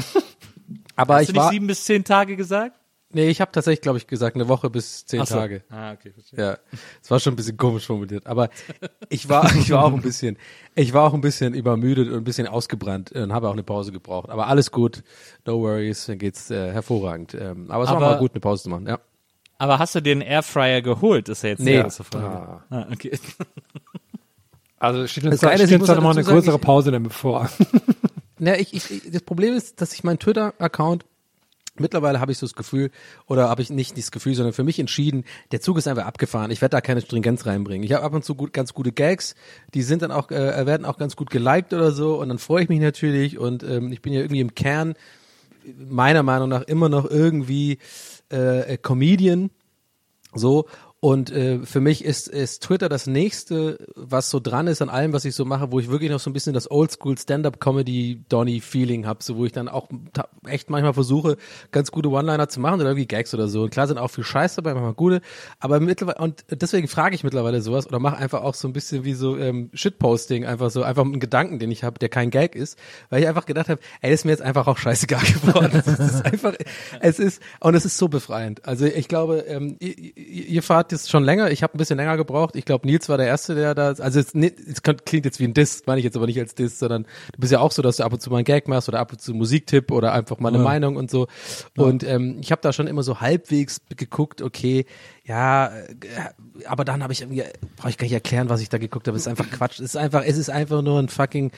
[laughs] Aber Hast ich du nicht war, sieben bis zehn Tage gesagt? nee, ich habe tatsächlich, glaube ich, gesagt, eine Woche bis zehn Ach so. Tage. Ah, okay, verstehe. Ja, es war schon ein bisschen komisch formuliert, aber [laughs] ich war, ich war auch ein bisschen, ich war auch ein bisschen übermüdet und ein bisschen ausgebrannt und habe auch eine Pause gebraucht. Aber alles gut, no worries, dann geht's äh, hervorragend. Ähm, aber es war Aber- mal gut, eine Pause zu machen. Ja, Aber hast du den Airfryer geholt? Ist ja jetzt Nee. die erste Frage. Ah, okay. [laughs] Also steht uns, Das da, Geile steht uns da ja nochmal eine sagen, größere ich- Pause dann bevor. [laughs] Na, ich, ich, ich- das Problem ist, dass ich meinen Twitter-Account Mittlerweile habe ich so das Gefühl, oder habe ich nicht das Gefühl, sondern für mich entschieden, der Zug ist einfach abgefahren. Ich werde da keine Stringenz reinbringen. Ich habe ab und zu gut, ganz gute Gags, die sind dann auch, äh, werden auch ganz gut geliked oder so und dann freue ich mich natürlich und ähm, ich bin ja irgendwie im Kern meiner Meinung nach immer noch irgendwie äh, Comedian so und äh, für mich ist, ist Twitter das nächste, was so dran ist an allem, was ich so mache, wo ich wirklich noch so ein bisschen das Oldschool Stand-up-Comedy-Donny-Feeling habe, so wo ich dann auch echt manchmal versuche, ganz gute One-Liner zu machen oder irgendwie Gags oder so. Und klar sind auch viel Scheiß dabei, manchmal gute, aber mittlerweile, und deswegen frage ich mittlerweile sowas oder mache einfach auch so ein bisschen wie so ähm, Shitposting, einfach so, einfach einen Gedanken, den ich habe, der kein Gag ist, weil ich einfach gedacht habe, ey, das ist mir jetzt einfach auch scheißegal [laughs] geworden. es ist einfach, es ist, und es ist so befreiend. Also ich glaube, ähm, ihr ihr fahrt jetzt schon länger, ich habe ein bisschen länger gebraucht. Ich glaube, Nils war der Erste, der da, also es, es klingt jetzt wie ein Diss, meine ich jetzt aber nicht als Diss, sondern du bist ja auch so, dass du ab und zu mal einen Gag machst oder ab und zu einen Musiktipp oder einfach mal eine Meinung und so. Und ähm, ich habe da schon immer so halbwegs geguckt, okay, ja, äh, aber dann habe ich irgendwie, brauche ich gar nicht erklären, was ich da geguckt habe. Es ist einfach Quatsch. Es ist einfach, es ist einfach nur ein fucking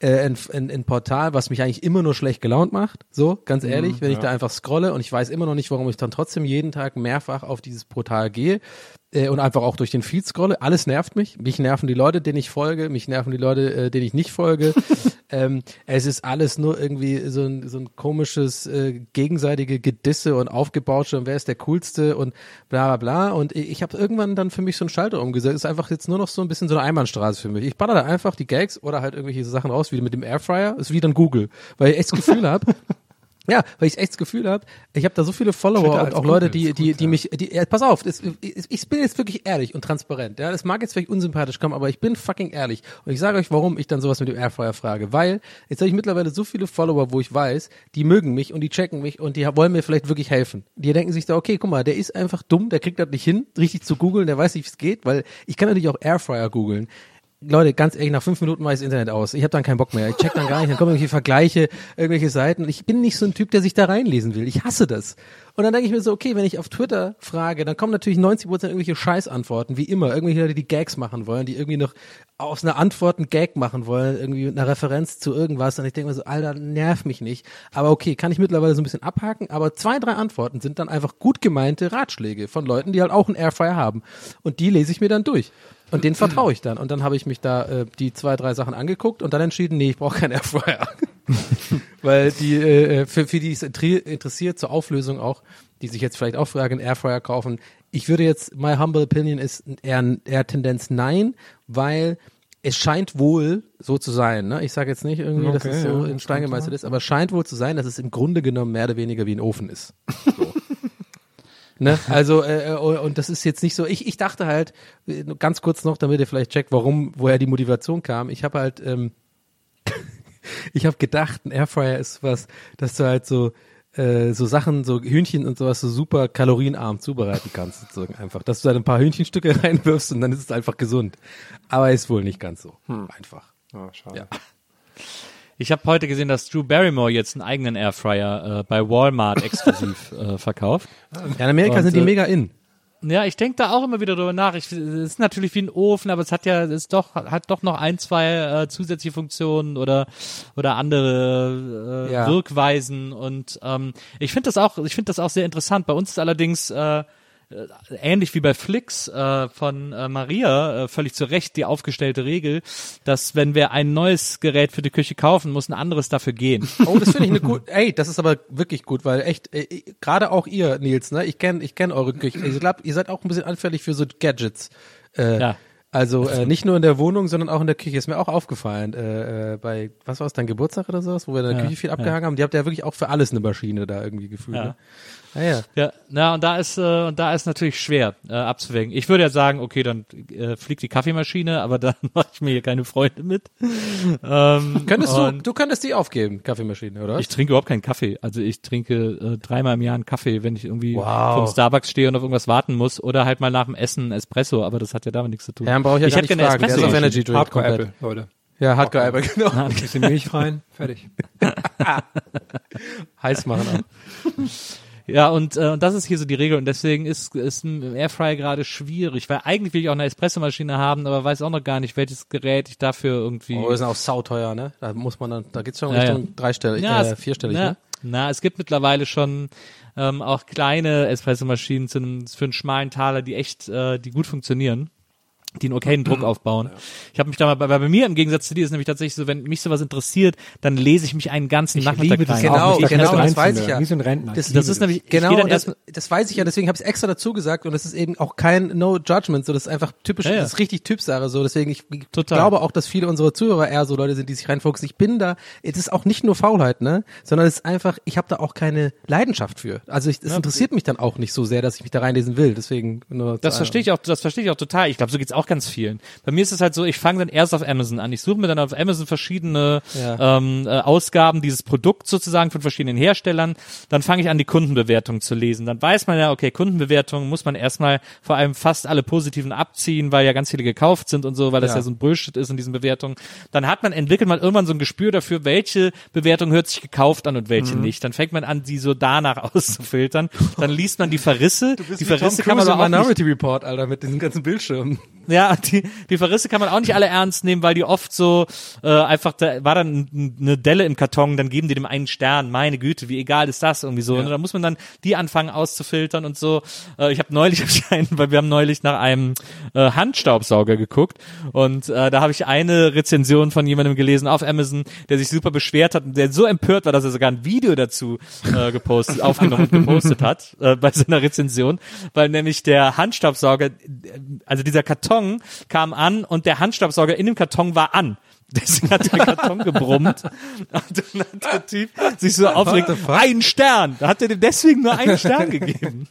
äh, ein, ein, ein Portal, was mich eigentlich immer nur schlecht gelaunt macht. So, ganz ehrlich, wenn ich da einfach scrolle und ich weiß immer noch nicht, warum ich dann trotzdem jeden Tag mehrfach auf dieses Portal gehe äh, und einfach auch durch den Feed scrolle. Alles nervt mich. Mich nerven die Leute, denen ich folge. Mich nerven die Leute, äh, denen ich nicht folge. [laughs] ähm, es ist alles nur irgendwie so ein, so ein komisches äh, gegenseitige Gedisse und Aufgebautsche und wer ist der coolste und bla bla bla. Und ich, ich habe irgendwann dann für mich so einen Schalter umgesetzt. Ist einfach jetzt nur noch so ein bisschen so eine Einbahnstraße für mich. Ich baller da einfach die Gags oder halt irgendwelche Sachen raus, wie mit dem Airfryer. Ist wie dann Google, weil ich echt das Gefühl habe. [laughs] Ja, weil ich echt das Gefühl habe, ich habe da so viele Follower und auch Leute, die, die, gut, die ja. mich, die, ja, pass auf, das, ich, ich bin jetzt wirklich ehrlich und transparent. Ja, das mag jetzt vielleicht unsympathisch kommen, aber ich bin fucking ehrlich. Und ich sage euch, warum ich dann sowas mit dem Airfryer frage. Weil jetzt habe ich mittlerweile so viele Follower, wo ich weiß, die mögen mich und die checken mich und die wollen mir vielleicht wirklich helfen. Die denken sich da, okay, guck mal, der ist einfach dumm, der kriegt das nicht hin, richtig zu googeln, der weiß nicht, wie es geht, weil ich kann natürlich auch Airfryer googeln. Leute, ganz ehrlich, nach fünf Minuten ich das Internet aus. Ich habe dann keinen Bock mehr. Ich check dann gar nicht, dann kommen irgendwelche Vergleiche, irgendwelche Seiten. Ich bin nicht so ein Typ, der sich da reinlesen will. Ich hasse das. Und dann denke ich mir so, okay, wenn ich auf Twitter frage, dann kommen natürlich 90 Prozent irgendwelche Scheißantworten, wie immer. Irgendwelche Leute, die Gags machen wollen, die irgendwie noch aus einer Antwort einen Gag machen wollen, irgendwie mit einer Referenz zu irgendwas. Und ich denke mir so, Alter, nerv mich nicht. Aber okay, kann ich mittlerweile so ein bisschen abhaken. Aber zwei, drei Antworten sind dann einfach gut gemeinte Ratschläge von Leuten, die halt auch einen Airfryer haben. Und die lese ich mir dann durch. Und den vertraue ich dann. Und dann habe ich mich da äh, die zwei, drei Sachen angeguckt und dann entschieden, nee, ich brauche keinen Airfryer. [laughs] [laughs] Weil die, äh, für, für die es interessiert, zur Auflösung auch, die sich jetzt vielleicht auch fragen, Airfryer kaufen. Ich würde jetzt, my humble opinion ist eher, eher Tendenz nein, weil es scheint wohl so zu sein. Ne? Ich sage jetzt nicht irgendwie, dass Okay, es so ja, in Stein gemeißelt ist, aber es scheint wohl zu sein, dass es im Grunde genommen mehr oder weniger wie ein Ofen ist. So. [laughs] Ne? Also, äh, äh, und das ist jetzt nicht so, ich, ich dachte halt, äh, ganz kurz noch, damit ihr vielleicht checkt, warum, woher die Motivation kam. Ich habe halt, ähm, ich habe gedacht, ein Airfryer ist was, dass du halt so, äh, so Sachen, so Hühnchen und sowas so super kalorienarm zubereiten kannst, sozusagen einfach. Dass du da ein paar Hühnchenstücke [laughs] reinwirfst und dann ist es einfach gesund. Aber ist wohl nicht ganz so einfach. Oh, schade. Ja. Ich habe heute gesehen, dass Drew Barrymore jetzt einen eigenen Airfryer äh, bei Walmart exklusiv [laughs] äh, verkauft. Ja, in Amerika Und, sind die äh, mega in. Ja, ich denke da auch immer wieder drüber nach. Ich, es ist natürlich wie ein Ofen, aber es hat ja, es ist doch, hat doch noch ein, zwei äh, zusätzliche Funktionen oder oder andere äh, Ja. Wirkweisen. Und ähm, ich finde das auch, ich finde das auch sehr interessant. Bei uns ist allerdings äh, ähnlich wie bei Flix äh, von äh, Maria äh, völlig zu Recht die aufgestellte Regel, dass wenn wir ein neues Gerät für die Küche kaufen, muss ein anderes dafür gehen. Oh, das finde ich eine gut. Ey, das ist aber wirklich gut, weil echt, äh, gerade auch ihr, Nils, ne? Ich kenne, ich kenne eure Küche. Ich glaube, ihr seid auch ein bisschen anfällig für so Gadgets. Äh, Ja. Also äh, nicht nur in der Wohnung, sondern auch in der Küche. Ist mir auch aufgefallen. Äh, äh, bei was war es, dein Geburtstag oder sowas, wo wir in der Ja, Küche viel abgehangen haben. Die habt ja wirklich auch für alles eine Maschine da irgendwie gefühlt. Ja. Ne? Ah, ja. Ja, na und da ist äh, und da ist natürlich schwer äh, abzuwägen. Ich würde ja sagen, okay, dann äh, fliegt die Kaffeemaschine, aber dann [laughs] mache ich mir hier keine Freunde mit. Ähm, Könntest du, du könntest die aufgeben, Kaffeemaschine, oder? Ich trinke überhaupt keinen Kaffee. Also ich trinke äh, dreimal im Jahr einen Kaffee, wenn ich irgendwie Wow. vom Starbucks stehe und auf irgendwas warten muss oder halt mal nach dem Essen einen Espresso, aber das hat ja damit nichts zu tun. ja, dann brauche ich ja ich gar nicht fragen. Der ist auf Energy Drink Hardcore. Apple, Leute. Ja, Hardcore Apple, genau. [laughs] Ein bisschen Milch rein, fertig. [laughs] Heiß machen auch. Ja, und, äh, und das ist hier so die Regel und deswegen ist, ist ein Airfryer gerade schwierig, weil eigentlich will ich auch eine Espressomaschine haben, aber weiß auch noch gar nicht, welches Gerät ich dafür irgendwie Oh, sind auch sauteuer, ne? Da muss man dann, da geht's schon Ja, Richtung ja. dreistellig, Ja, äh, vierstellig, ja, ne? Na, es gibt mittlerweile schon ähm, auch kleine Espresso-Maschinen zu einem, für einen schmalen Taler, die echt, äh, die gut funktionieren die einen okayen Druck aufbauen. Ich habe mich da mal, bei, bei mir im Gegensatz zu dir ist nämlich tatsächlich so, wenn mich sowas interessiert, dann lese ich mich einen ganzen Nachmittag liebe das rein. Genau, da genau, das weiß ich ja. Wie so ein Rentner. Das- Ich das ist nämlich, ich Genau, das, das weiß ich ja, deswegen habe ich extra dazu gesagt und das ist eben auch kein No Judgment, so das ist einfach typisch, Ja, ja. das ist richtig Typsache so, deswegen ich Total. glaube auch, dass viele unserer Zuhörer eher so Leute sind, die sich reinfuchsen. Ich bin da, es ist auch nicht nur Faulheit, ne, sondern es ist einfach, ich habe da auch keine Leidenschaft für. Also ich, es interessiert mich dann auch nicht so sehr, dass ich mich da reinlesen will, deswegen nur Das verstehe ich auch, das verstehe ich auch total. Ich glaube, so geht's auch ganz vielen. Bei mir ist es halt so, ich fange dann erst auf Amazon an. Ich suche mir dann auf Amazon verschiedene Ja. ähm, äh, Ausgaben dieses Produkts sozusagen von verschiedenen Herstellern. Dann fange ich an, die Kundenbewertung zu lesen. Dann weiß man ja, okay, Kundenbewertung muss man erstmal vor allem fast alle positiven abziehen, weil ja ganz viele gekauft sind und so, weil das ja, Ja. so ein Bullshit ist in diesen Bewertungen. Dann hat man, entwickelt man irgendwann so ein Gespür dafür, welche Bewertung hört sich gekauft an und welche nicht. Dann fängt man an, die so danach [laughs] auszufiltern. Dann liest man die Verrisse. die Verrisse kann man aber auch nicht Minority Report, Alter, mit diesen ganzen Bildschirmen. [laughs] ja, die, die Verrisse kann man auch nicht alle ernst nehmen, weil die oft so äh, einfach, da war dann eine Delle im Karton, dann geben die dem einen Stern. Meine Güte, wie egal ist das irgendwie so. Und da muss man dann die anfangen auszufiltern und so. Äh, ich habe neulich [laughs] anscheinend, weil wir haben neulich nach einem äh, Handstaubsauger geguckt und äh, da habe ich eine Rezension von jemandem gelesen auf Amazon, der sich super beschwert hat und der so empört war, dass er sogar ein Video dazu äh, gepostet, aufgenommen und gepostet hat äh, bei seiner Rezension, weil nämlich der Handstaubsauger, äh, also dieser Karton kam an und der Handstaubsauger in dem Karton war an. [laughs] Deswegen hat der Karton gebrummt. Und dann hat der Typ sich so aufgeregt, ein Stern. Da hat er dem deswegen nur einen Stern [laughs] gegeben.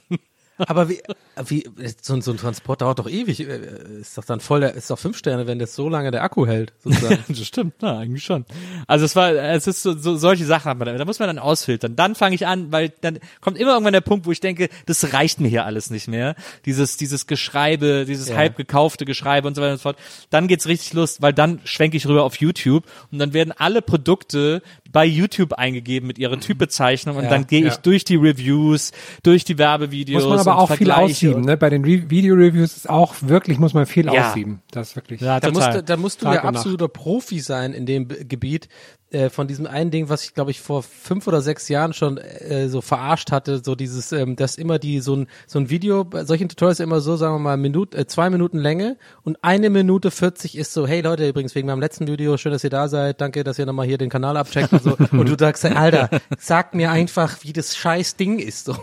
Aber wie, wie so, ein- so ein Transport dauert doch ewig. Äh, Ist doch dann voll, der, ist doch fünf Sterne, wenn das so lange der Akku hält. [laughs] Das stimmt, na, eigentlich schon. Also es war, es ist so, so solche Sachen hat man da, da muss man dann ausfiltern. Dann fange ich an, weil dann kommt immer irgendwann der Punkt, wo ich denke, das reicht mir hier alles nicht mehr. Dieses, dieses Geschreibe, dieses Ja. halb gekaufte Geschreibe und so weiter und so fort. Dann geht's richtig los, weil dann schwenke ich rüber auf YouTube und dann werden alle Produkte bei YouTube eingegeben mit ihrer Typbezeichnung und Ja, dann gehe ich ja. durch die Reviews, durch die Werbevideos. muss man aber und auch viel aussieben. Ne? Bei den Re Video-Reviews ist auch wirklich, muss man viel Ja. aussieben. Das ist wirklich. Ja, Da total. musst, du- da musst du Tag ja absoluter Profi sein in dem Gebiet. Äh, von diesem einen Ding, was ich glaube ich vor fünf oder sechs Jahren schon äh, so verarscht hatte, so dieses, ähm, dass immer die so ein so ein Video, bei solchen Tutorials immer so, sagen wir mal, Minut, äh, zwei Minuten Länge und eine Minute 40 ist so, hey Leute, übrigens wegen meinem letzten Video, schön, dass ihr da seid, danke, dass ihr nochmal hier den Kanal abcheckt und so. [laughs] und du sagst, Alter, sag mir einfach, wie das scheiß Ding ist. So.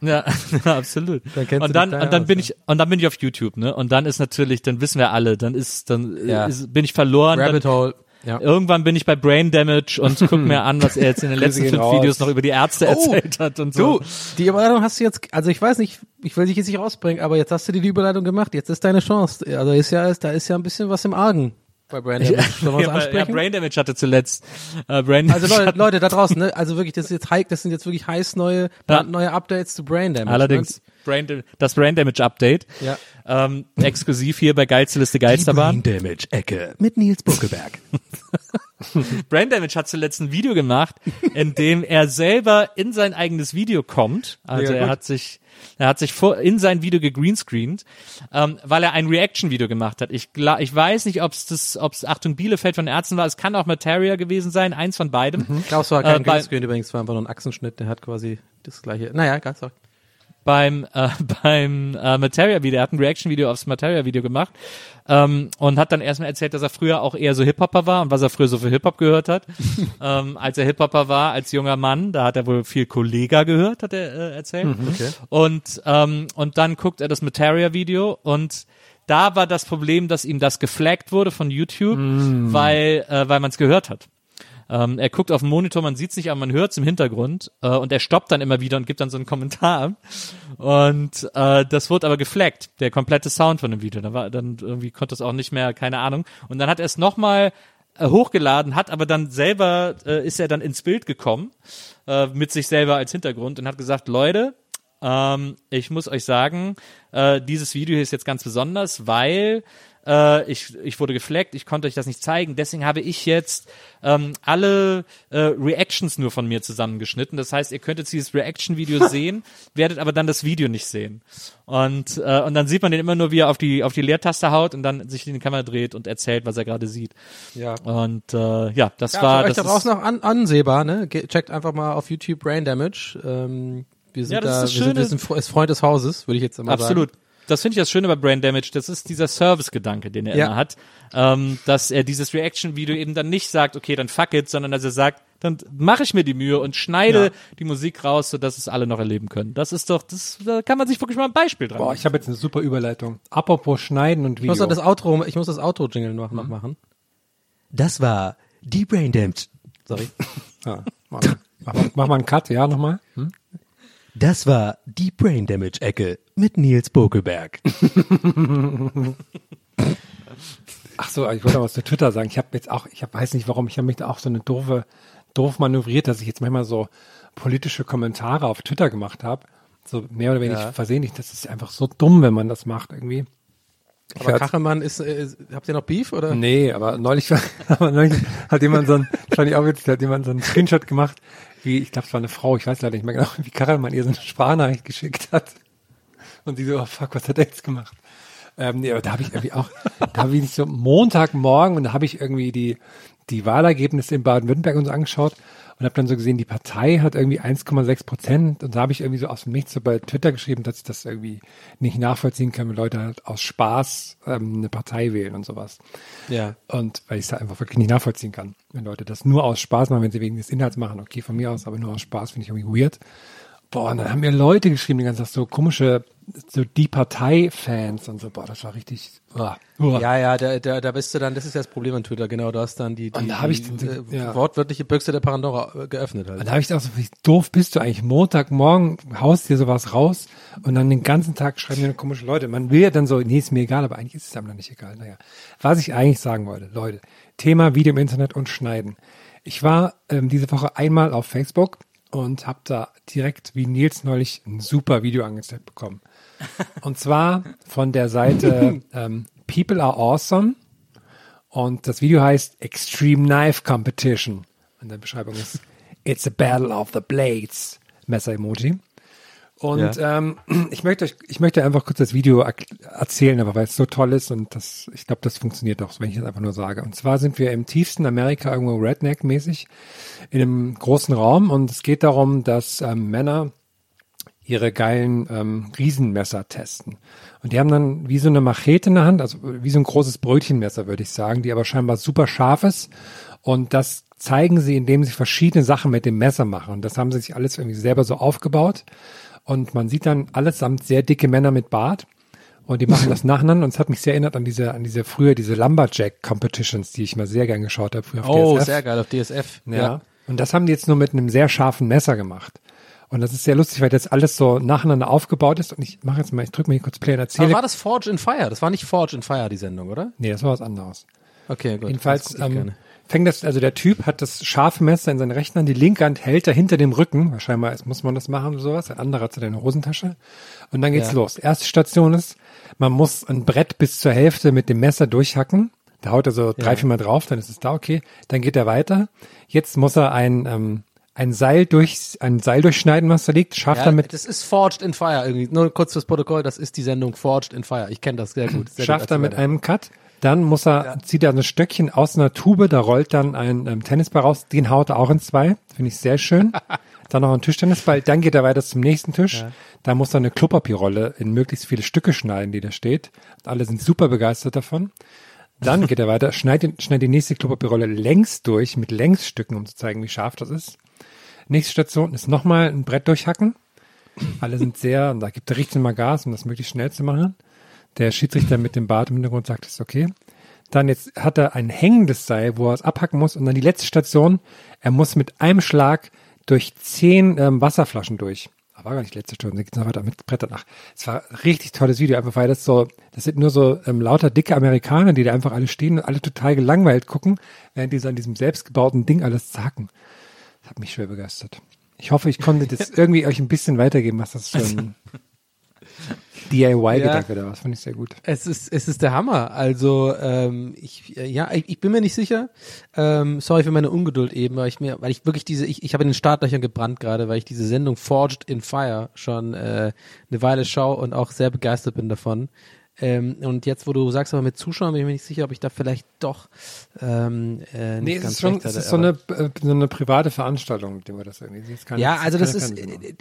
Ja, [laughs] ja, absolut. Dann und dann und dann aus, bin ich und dann bin ich auf YouTube, ne? Und dann ist natürlich, dann wissen wir alle, dann ist dann äh, Ja. ist, bin ich verloren. Rabbit dann, Hole. Ja. Irgendwann bin ich bei Brain Damage und guck mir an, was er jetzt in den [laughs] letzten fünf raus. Videos noch über die Ärzte Oh, erzählt hat und so. Du, die Überleitung hast du jetzt, also ich weiß nicht, ich will dich jetzt nicht rausbringen, aber jetzt hast du dir die Überleitung gemacht, jetzt ist deine Chance. Also ist ja, da ist ja ein bisschen was im Argen bei Brandon. Ja, Sollen wir ja, es ja, ansprechen? Brain Damage hatte zuletzt. Äh, Brain also Leute, Leute da draußen, ne? Also wirklich, das ist jetzt heiß, das sind jetzt wirklich heiß neue, neue Updates zu Brain Damage. allerdings Brain, Dam- das Brain Damage Update. Ja. Ähm, exklusiv hier bei Geilste Liste Geisterbahn. Damage Ecke mit Nils Buckelberg. [laughs] [laughs] Brain Damage hat zuletzt ein Video gemacht, in dem er selber in sein eigenes Video kommt. Also Mega er hat sich, er hat sich vor, in sein Video gegreenscreent, ähm, weil er ein Reaction-Video gemacht hat. Ich, ich weiß nicht, ob es das, ob es Achtung Bielefeld von Ärzten war. Es kann auch Materia gewesen sein, eins von beidem. Klaus war kein Äh, Greenscreen übrigens, war einfach nur ein Achsenschnitt, der hat quasi das gleiche. Naja, ganz sorry. Beim äh, [laughs] beim äh, Materia Video, er hat ein Reaction Video aufs Materia Video gemacht ähm, und hat dann erstmal erzählt, dass er früher auch eher so Hip Hopper war und was er früher so für Hip Hop gehört hat. [laughs] ähm, als er Hip Hopper war als junger Mann, da hat er wohl viel Kollega gehört, hat er äh, erzählt. Und ähm, und dann guckt er das Materia Video und da war das Problem, dass ihm das geflaggt wurde von YouTube, weil äh, weil man es gehört hat. Ähm, er guckt auf den Monitor, man sieht's nicht, aber man hört's im Hintergrund äh, und er stoppt dann immer wieder und gibt dann so einen Kommentar. Und äh, das wurde aber geflaggt, der komplette Sound von dem Video. Da war dann irgendwie konnte es auch nicht mehr, keine Ahnung. Und dann hat er es nochmal äh, hochgeladen, hat aber dann selber, äh, ist er dann ins Bild gekommen, äh, mit sich selber als Hintergrund und hat gesagt, Leute, ähm, ich muss euch sagen, äh, dieses Video hier ist jetzt ganz besonders, weil äh, ich, ich wurde gefleckt, ich konnte euch das nicht zeigen. Deswegen habe ich jetzt ähm, alle äh, Reactions nur von mir zusammengeschnitten. Das heißt, ihr könnt jetzt dieses Reaction-Video [laughs] sehen, werdet aber dann das Video nicht sehen. Und, äh, und dann sieht man den immer nur, wie er auf die, auf die Leertaste haut und dann sich in die Kamera dreht und erzählt, was er gerade sieht. Ja. Und äh, ja, das Ja, war das da draußen auch an, ansehbar, ne? Ge checkt einfach mal auf YouTube Brain Damage. Ähm, wir sind Ja, das da, ist das wir sind, wir sind Fre- ist Freund des Hauses, würde ich jetzt immer Absolut. sagen. Das finde ich das Schöne bei Brain Damage. Das ist dieser Service-Gedanke, den er Ja. immer hat, ähm, dass er dieses Reaction-Video eben dann nicht sagt, okay, dann fuck it, sondern dass er sagt, dann mache ich mir die Mühe und schneide Ja. die Musik raus, sodass es alle noch erleben können. Das ist doch, das, da kann man sich wirklich mal ein Beispiel dran. Boah, ich habe jetzt eine super Überleitung. Apropos Schneiden und Ich muss Video. doch das Outro, ich muss das Outro-Jingle noch, noch machen. Das war die Brain Damage. Sorry. [laughs] ja, mach, mach, mal- mach mal einen Cut, ja, nochmal. Hm? Das war die Brain Damage Ecke mit Nils Bokelberg. [laughs] Ach so, ich wollte was zu Twitter sagen. Ich habe jetzt auch, ich hab, weiß nicht warum, ich habe mich da auch so eine doofe, doof manövriert, dass ich jetzt manchmal so politische Kommentare auf Twitter gemacht habe. So mehr oder weniger Ja. versehentlich. Das ist einfach so dumm, wenn man das macht irgendwie. Ich Aber hör- Kachelmann ist, äh, habt ihr noch Beef oder? Nee, aber neulich, war, [laughs] aber neulich hat jemand so ein, fand ich auch witzig, hat jemand so einen Screenshot gemacht, wie, ich glaube, es war eine Frau, ich weiß leider nicht mehr genau, wie Karelmann ihr so eine Sprachnachricht geschickt hat. Und die so, oh fuck, was hat er jetzt gemacht? Ähm, nee, aber da habe ich irgendwie auch, da habe ich so Montagmorgen und da habe ich irgendwie die, die Wahlergebnisse in Baden-Württemberg und so angeschaut und habe dann so gesehen, die Partei hat irgendwie 1,6 Prozent und da habe ich irgendwie so aus dem Nichts so bei Twitter geschrieben, dass ich das irgendwie nicht nachvollziehen kann, wenn Leute halt aus Spaß ähm, eine Partei wählen und sowas. Ja. Und weil ich es halt einfach wirklich nicht nachvollziehen kann. Wenn Leute das nur aus Spaß machen, wenn sie wegen des Inhalts machen, okay, von mir aus, aber nur aus Spaß finde ich irgendwie weird. Boah, und dann haben mir Leute geschrieben, die ganze Zeit so komische, so die Partei-Fans und so, boah, das war richtig, uah, uah. Ja, ja, da, da, da bist du dann, das ist ja das Problem an Twitter, genau, du hast dann die, die, Und da hab ich die den- äh, ja. wortwörtliche Büchse der Pandora äh, geöffnet halt. Und da habe ich auch so, wie doof bist du eigentlich? Montagmorgen haust dir sowas raus und dann den ganzen Tag schreiben dir komische Leute. Man will ja dann so, nee, ist mir egal, aber eigentlich ist es einem dann nicht egal. Naja, was ich eigentlich sagen wollte, Leute, Thema Video im Internet und Schneiden. Ich war ähm, diese Woche einmal auf Facebook und habe da direkt, wie Nils neulich, ein super Video angezeigt bekommen. Und zwar von der Seite [laughs] ähm, People Are Awesome. Und das Video heißt Extreme Knife Competition. Und der Beschreibung ist It's a Battle of the Blades. Messer-Emoji. Und ähm, ich möchte euch, ich möchte einfach kurz das Video erzählen, aber weil es so toll ist und das, ich glaube, das funktioniert doch, wenn ich das einfach nur sage. Und zwar sind wir im tiefsten Amerika irgendwo Redneck-mäßig in einem großen Raum und es geht darum, dass ähm, Männer ihre geilen ähm, Riesenmesser testen. Und die haben dann wie so eine Machete in der Hand, also wie so ein großes Brötchenmesser, würde ich sagen, die aber scheinbar super scharf ist. Und das zeigen sie, indem sie verschiedene Sachen mit dem Messer machen. Und das haben sie sich alles irgendwie selber so aufgebaut. Und man sieht dann allesamt sehr dicke Männer mit Bart. Und die machen das [laughs] nacheinander. Und es hat mich sehr erinnert an diese, an diese früher, diese Lumberjack Competitions, die ich mal sehr gern geschaut habe. Früher auf oh, DSF. sehr geil, auf DSF. Ja. Und das haben die jetzt nur mit einem sehr scharfen Messer gemacht. Und das ist sehr lustig, weil das alles so nacheinander aufgebaut ist. Und ich mache jetzt mal, ich drücke mir hier kurz Play und erzähle. Aber war das Forge in Fire? Das war nicht Forge in Fire, die Sendung, oder? nee, das war was anderes. Okay, gut. Jedenfalls ähm, fängt das, also der Typ hat das scharfe Messer in seinen rechten Hand, die linke Hand hält er hinter dem Rücken. Wahrscheinlich muss man das machen oder sowas. Ein anderer hat es in der Hosentasche. Und dann geht's Ja. los. Erste Station ist, man muss ein Brett bis zur Hälfte mit dem Messer durchhacken. Da haut er so drei, vier Mal drauf, dann ist es da okay. Dann geht er weiter. Jetzt muss er ein, ähm, ein Seil durch, ein Seil durchschneiden, was da liegt, schafft Ja, er mit das ist Forged in Fire irgendwie. Nur kurz fürs Protokoll, das ist die Sendung Forged in Fire. Ich kenne das sehr gut. Sehr schafft gut er mit einem Cut. Dann muss er, zieht er ein Stöckchen aus einer Tube, da rollt dann ein ähm, Tennisball raus, den haut er auch in zwei. Finde ich sehr schön. [laughs] dann noch ein Tischtennisball, dann geht er weiter zum nächsten Tisch. Da muss er eine Klopapierrolle in möglichst viele Stücke schneiden, die da steht. Und alle sind super begeistert davon. Dann [laughs] geht er weiter, schneidet, schneidet die nächste Klopapierrolle längs durch, mit Längsstücken, um zu zeigen, wie scharf das ist. Nächste Station ist nochmal ein Brett durchhacken. Alle sind sehr, und da gibt er richtig mal Gas, um das möglichst schnell zu machen. Der Schiedsrichter mit dem Bart im Hintergrund sagt, ist okay. Dann jetzt hat er ein hängendes Seil, wo er es abhacken muss. Und dann die letzte Station, er muss mit einem Schlag durch zehn ähm, Wasserflaschen durch. Aber war gar nicht die letzte Station, da geht's noch weiter mit Brettern. Ach, es war ein richtig tolles Video, einfach weil das so, das sind nur so ähm, lauter dicke Amerikaner, die da einfach alle stehen und alle total gelangweilt gucken, während die so an diesem selbstgebauten Ding alles zacken. Das hat mich schwer begeistert. Ich hoffe, ich konnte das [laughs] irgendwie euch ein bisschen weitergeben, was das für ein [laughs] DIY-Gedanke da, das fand ich sehr gut. Es ist, es ist der Hammer. Also ähm, ich, äh, ja, ich, ich bin mir nicht sicher. Ähm, sorry für meine Ungeduld eben, weil ich mir, weil ich wirklich diese, ich, ich habe in den Startlöchern gebrannt gerade, weil ich diese Sendung Forged in Fire schon äh, eine Weile schaue und auch sehr begeistert bin davon. Ähm, und jetzt, wo du sagst, aber mit Zuschauern bin ich mir nicht sicher, ob ich da vielleicht doch ähm, äh, nicht Nee, es ganz ist schon, es ist so eine, äh, so eine private Veranstaltung, mit dem wir das irgendwie, das keine, Ja, also das ist, äh,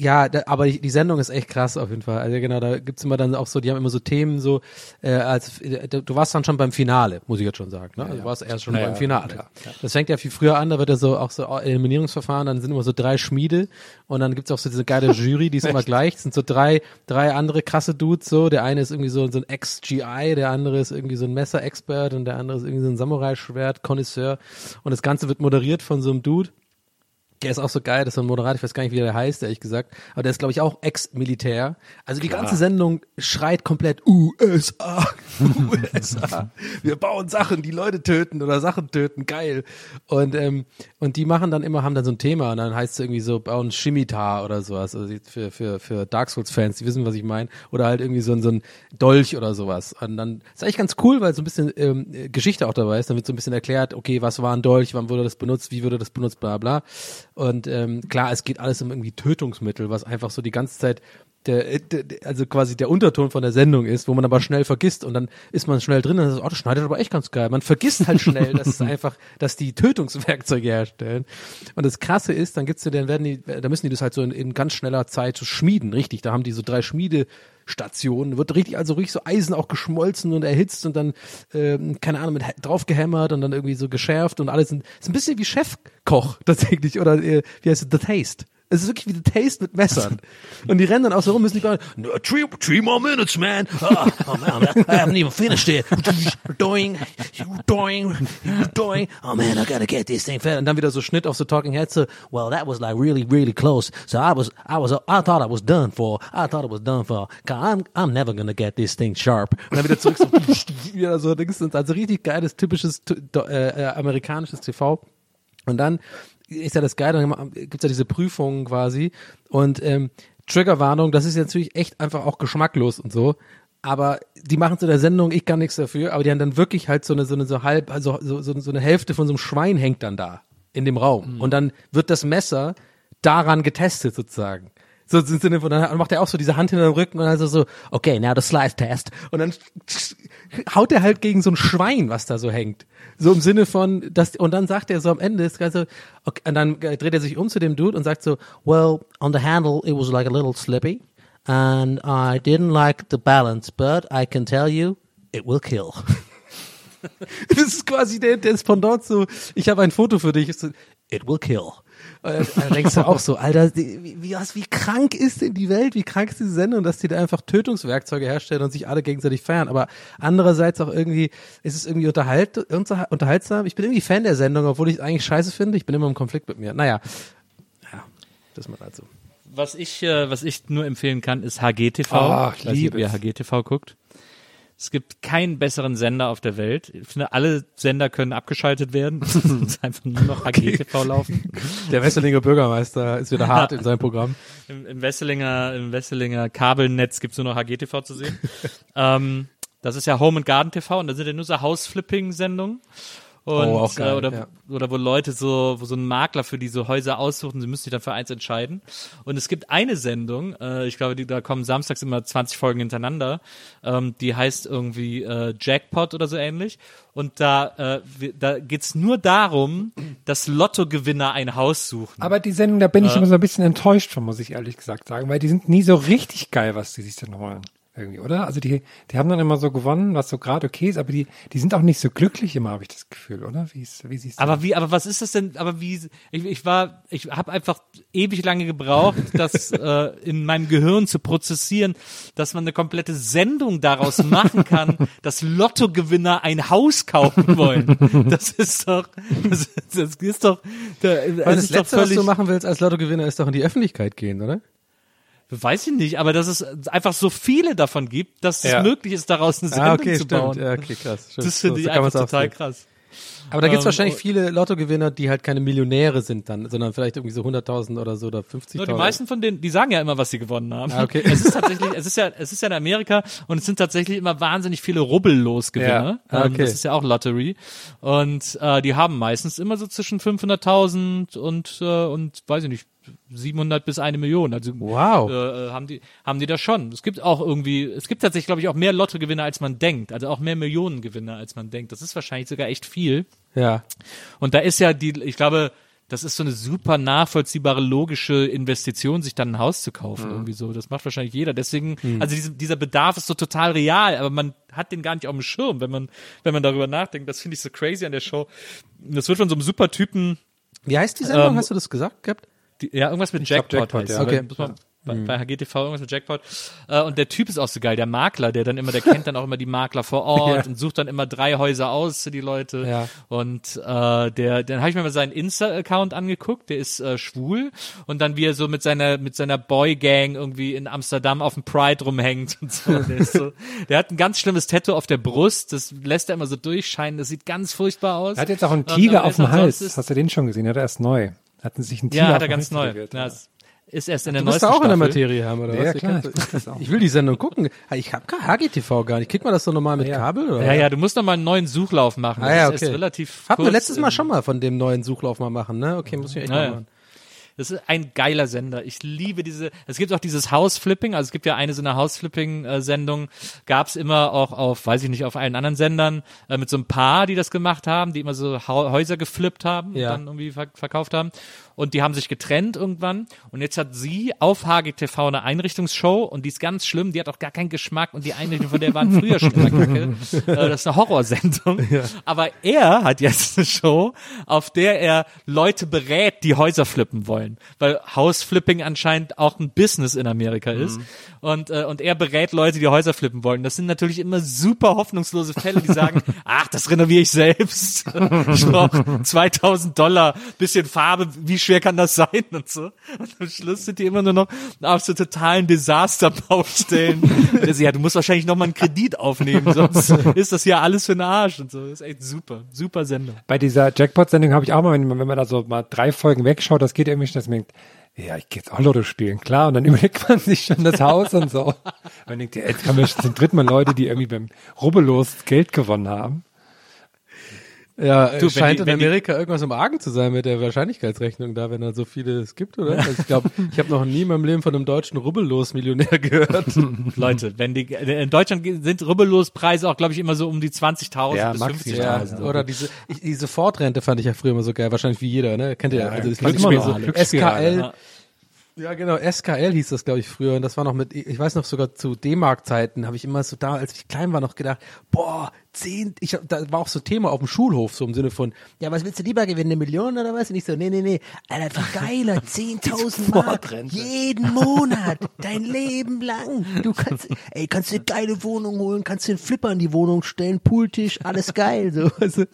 ja, da, aber die, die Sendung ist echt krass auf jeden Fall. Also genau, da gibt's immer dann auch so, die haben immer so Themen so, äh, als äh, du warst dann schon beim Finale, muss ich jetzt schon sagen. Ne? Also du warst erst schon Ja, beim ja, Finale. klar, Das fängt ja viel früher an, da wird ja so auch so Eliminierungsverfahren, dann sind immer so drei Schmiede und dann gibt's auch so diese geile Jury, die ist immer [laughs] gleich. Es sind so drei, drei andere krasse Dudes so. Der eine ist irgendwie so, so ein Ex-GI, der andere ist irgendwie so ein Messer-Expert und der andere ist irgendwie so ein Samurai-Schwert-Konnoisseur. Und das Ganze wird moderiert von so einem Dude. Der ist auch so geil, das ist so ein Moderator, ich weiß gar nicht, wie der heißt, ehrlich gesagt. Aber der ist, glaube ich, auch Ex-Militär. Also die ganze Sendung schreit komplett USA, USA. [laughs] Wir bauen Sachen, die Leute töten oder Sachen töten, geil. Und, ähm, und die machen dann immer, haben dann so ein Thema und dann heißt es irgendwie so, bauen Scimitar oder sowas. Also für, für, für Dark Souls-Fans, die wissen, was ich meine. Oder halt irgendwie so ein, so ein Dolch oder sowas. Und dann ist eigentlich ganz cool, weil so ein bisschen ähm, äh, Geschichte auch dabei ist. Dann wird so ein bisschen erklärt, okay, was war ein Dolch, wann wurde das benutzt, wie wurde das benutzt, bla bla. Und ähm, klar, es geht alles um irgendwie Tötungsmittel, was einfach so die ganze Zeit der, der, also quasi der Unterton von der Sendung ist, wo man aber schnell vergisst und dann ist man schnell drin und dann ist, oh, das schneidet aber echt ganz geil. Man vergisst halt schnell, dass es [laughs] einfach, dass die Tötungswerkzeuge herstellen. Und das Krasse ist, dann gibt's ja, dann werden die, da müssen die das halt so in, in ganz schneller Zeit so schmieden, richtig. Da haben die so drei Schmiedestationen, wird richtig, also richtig so Eisen auch geschmolzen und erhitzt und dann, ähm, keine Ahnung, mit draufgehämmert und dann irgendwie so geschärft und alles. Ist ein bisschen wie Chefkoch [laughs] tatsächlich oder äh, wie heißt es, The Taste. Es ist wirklich wie The Taste mit Messern. Und die rennen dann auch so rum, müssen sagen, no, three, three more minutes, man. Ah, oh, man, I haven't even finished it. doing, doing, doing. Oh man, I gotta get this thing fed. Und dann wieder so Schnitt auf so Talking Heads. So, well, that was like really, really close. So I was, I was, I thought I was done for. I thought it was done for. I'm, I'm never gonna get this thing sharp. Und dann wieder zurück so, [laughs] wieder so, also richtig geiles, typisches, äh, äh, amerikanisches TV. Und dann ist ja das Geile, dann gibt's ja diese Prüfungen quasi und ähm, Triggerwarnung, das ist natürlich echt einfach auch geschmacklos und so. Aber die machen zu der Sendung, ich kann nichts dafür, aber die haben dann wirklich halt so eine, so eine, so halb, also so, so, so eine Hälfte von so einem Schwein hängt dann da in dem Raum. Und dann wird das Messer daran getestet sozusagen. So im Sinne von, dann macht er auch so diese Hand hinter dem Rücken und dann so, so, okay, now the slice test. Und dann haut er halt gegen so ein Schwein, was da so hängt. So im Sinne von, dass, und dann sagt er so am Ende, das Ganze, okay, und dann dreht er sich um zu dem Dude und sagt so, well, on the handle it was like a little slippy and I didn't like the balance, but I can tell you, it will kill. [laughs] Das ist quasi der, der Pendant so, ich habe ein Foto für dich, ist so, it will kill. Und dann denkst du auch so, Alter, wie, wie, was, wie krank ist denn die Welt, wie krank ist diese Sendung, dass die da einfach Tötungswerkzeuge herstellen und sich alle gegenseitig feiern. Aber andererseits auch irgendwie, ist es irgendwie unterhalt, unter- unterhaltsam. Ich bin irgendwie Fan der Sendung, obwohl ich es eigentlich scheiße finde. Ich bin immer im Konflikt mit mir. Naja, ja, das mal dazu. Was ich, äh, was ich nur empfehlen kann, ist HGTV. Ah, ich liebe, es. HGTV guckt. Es gibt keinen besseren Sender auf der Welt. Ich finde, alle Sender können abgeschaltet werden. Es muss [laughs] einfach nur noch HGTV laufen. Der Wesselinger Bürgermeister ist wieder hart in seinem Programm. Im, im Wesselinger, im Wesselinger Kabelnetz gibt's nur noch HGTV zu sehen. [laughs] ähm, das ist ja Home and Garden TV und da sind ja nur so House-Flipping-Sendungen. Und, Oh, auch geil, äh, oder, ja. oder wo Leute so, wo so ein Makler für diese Häuser aussuchen, sie müssen sich dann für eins entscheiden. Und es gibt eine Sendung, äh, ich glaube, die, da kommen samstags immer 20 Folgen hintereinander, ähm, die heißt irgendwie äh, Jackpot oder so ähnlich. Und da, äh, da geht's nur darum, dass Lottogewinner ein Haus suchen. Aber die Sendung, da bin ich immer so ein bisschen enttäuscht von, muss ich ehrlich gesagt sagen, weil die sind nie so richtig geil, was die sich dann holen. Irgendwie, oder? Also die, die haben dann immer so gewonnen, was so gerade okay ist, aber die, die sind auch nicht so glücklich immer, habe ich das Gefühl, oder? Wie, ist, wie siehst du Aber wie, aber was ist das denn? Aber wie, ich, ich war, ich habe einfach ewig lange gebraucht, das [laughs] äh, in meinem Gehirn zu prozessieren, dass man eine komplette Sendung daraus machen kann, [laughs] dass Lottogewinner ein Haus kaufen wollen. Das ist doch, das, das ist doch, das, Weil das das ist doch Letzte, was völlig, du machen willst als Lottogewinner, ist doch in die Öffentlichkeit gehen, oder? Weiß ich nicht, aber dass es einfach so viele davon gibt, dass es Ja. möglich ist, daraus eine Sendung Ah, okay, zu stimmt. bauen. Ja, okay, krass. Stimmt. Das finde So ich man's einfach total sehen. krass. Aber da gibt's Ähm, wahrscheinlich viele Lottogewinner, die halt keine Millionäre sind dann, sondern vielleicht irgendwie so 100.000 oder so oder 50.000. Nur die meisten von denen, die sagen ja immer, was sie gewonnen haben. Ah, okay. Es ist tatsächlich, es ist ja, es ist ja in Amerika und es sind tatsächlich immer wahnsinnig viele Rubbellosgewinner. Ja. Ah, Ähm, okay. Das ist ja auch Lottery. Und äh, die haben meistens immer so zwischen 500.000 und äh, und weiß ich nicht 700 bis eine Million. Also Wow. äh, äh, haben die haben die das schon. Es gibt auch irgendwie, es gibt tatsächlich, glaube ich, auch mehr Lottogewinner als man denkt. Also auch mehr Millionengewinner als man denkt. Das ist wahrscheinlich sogar echt viel. Ja. Und da ist ja die, ich glaube, das ist so eine super nachvollziehbare logische Investition, sich dann ein Haus zu kaufen irgendwie so. Das macht wahrscheinlich jeder. Deswegen, also diese, dieser Bedarf ist so total real, aber man hat den gar nicht auf dem Schirm, wenn man wenn man darüber nachdenkt. Das finde ich so crazy an der Show. Das wird von so einem super Typen, Wie heißt die Sendung? Ähm, Hast du das gesagt gehabt? die, ja irgendwas mit glaub, Jackpot, Jackpot, heißt ja. Okay. Muss man, bei, bei HGTV irgendwas mit Jackpot. Äh, und der Typ ist auch so geil, der Makler, der dann immer, der kennt dann auch immer die Makler vor [laughs] Ort Ja. und sucht dann immer drei Häuser aus für die Leute. Ja. Und äh, der, dann habe ich mir mal seinen Insta-Account angeguckt, der ist äh, schwul und dann wie er so mit seiner mit seiner Boy-Gang irgendwie in Amsterdam auf dem Pride rumhängt und so. Der, so, [laughs] der hat ein ganz schlimmes Tattoo auf der Brust, das lässt er immer so durchscheinen, das sieht ganz furchtbar aus. Er hat jetzt auch einen Und, Tiger aber auf dem Hals. Hast du den schon gesehen? Hat er erst neu. Hatten sich einen Tiger ja, hat er ganz neu. Ja, es ist erst in der Du bist neuesten da auch in der Staffel. Materie haben, oder Ja, was? klar, ich will die Sendung gucken. Ich habe HGTV gar nicht. Kriegt man das so normal mit Ja. Kabel? Oder? Ja, ja, du musst noch mal einen neuen Suchlauf machen. Das Ah, ja, ist erst okay. relativ Hatten wir letztes Mal schon mal von dem neuen Suchlauf mal machen, ne? Okay, muss ich echt mal ja. machen. Das ist ein geiler Sender. Ich liebe diese. Es gibt auch dieses House-Flipping. Also es gibt ja eine so eine House-Flipping-Sendung. Gab es immer auch auf, weiß ich nicht, auf allen anderen Sendern äh, mit so einem Paar, die das gemacht haben, die immer so Häuser geflippt haben Ja. und dann irgendwie ver verkauft haben. Und die haben sich getrennt irgendwann. Und jetzt hat sie auf HGTV eine Einrichtungsshow und die ist ganz schlimm. Die hat auch gar keinen Geschmack und die Einrichtung von der waren früher schon immer kacke. [laughs] äh, das ist eine Horrorsendung. Aber er hat jetzt eine Show, auf der er Leute berät, die Häuser flippen wollen. Weil Hausflipping anscheinend auch ein Business in Amerika ist. Und, äh, und er berät Leute, die Häuser flippen wollen. Das sind natürlich immer super hoffnungslose Fälle, die sagen, [laughs] ach, das renoviere ich selbst. [laughs] ich brauche 2000 Dollar, bisschen Farbe, wie schwer kann das sein und so. Und am Schluss sind die immer nur noch auf so totalen Desasterbaustellen. [laughs] Der so, ja, du musst wahrscheinlich noch mal einen Kredit aufnehmen, sonst [laughs] ist das ja alles für den Arsch und so. Das ist echt super, super Sendung. Bei dieser Jackpot-Sendung habe ich auch mal, wenn man, wenn man da so mal drei Folgen wegschaut, das geht irgendwie schon, dass man denkt, ja, ich gehe jetzt auch Lotto spielen, klar. Und dann [laughs] überlegt man sich schon das Haus und so. Man denkt, ja, jetzt haben wir schon zum dritten Mal Leute, die irgendwie beim Rubbellos Geld gewonnen haben. Ja, Du, scheint die- in die- Amerika irgendwas im Argen zu sein mit der Wahrscheinlichkeitsrechnung da, wenn da so viele es gibt, oder? Also ich glaube, ich habe noch nie in meinem Leben von einem deutschen Rubbellos-Millionär gehört. [laughs] Leute, wenn die in Deutschland sind Rubbellos-Preise auch, glaube ich, immer so um die 20.000 Ja, bis maximal. 50.000. Ja, oder diese, ich, die Sofortrente fand ich ja früher immer so geil, wahrscheinlich wie jeder, ne? Kennt ihr ja, also das immer so. SKL. Ja. Ja, genau, SKL hieß das, glaube ich, früher. Und das war noch mit, ich weiß noch sogar zu D-Mark-Zeiten, habe ich immer so da, als ich klein war, noch gedacht, boah, zehn, ich hab, da war auch so Thema auf dem Schulhof, so im Sinne von, ja, was willst du lieber gewinnen, eine Million oder was? Und ich so, nee, nee, nee, Alter, viel geiler, [laughs] 10.000 Mark, jeden Monat, dein Leben lang. Du kannst, ey, kannst dir eine geile Wohnung holen, kannst dir einen Flipper in die Wohnung stellen, Pooltisch, alles geil, so. Also,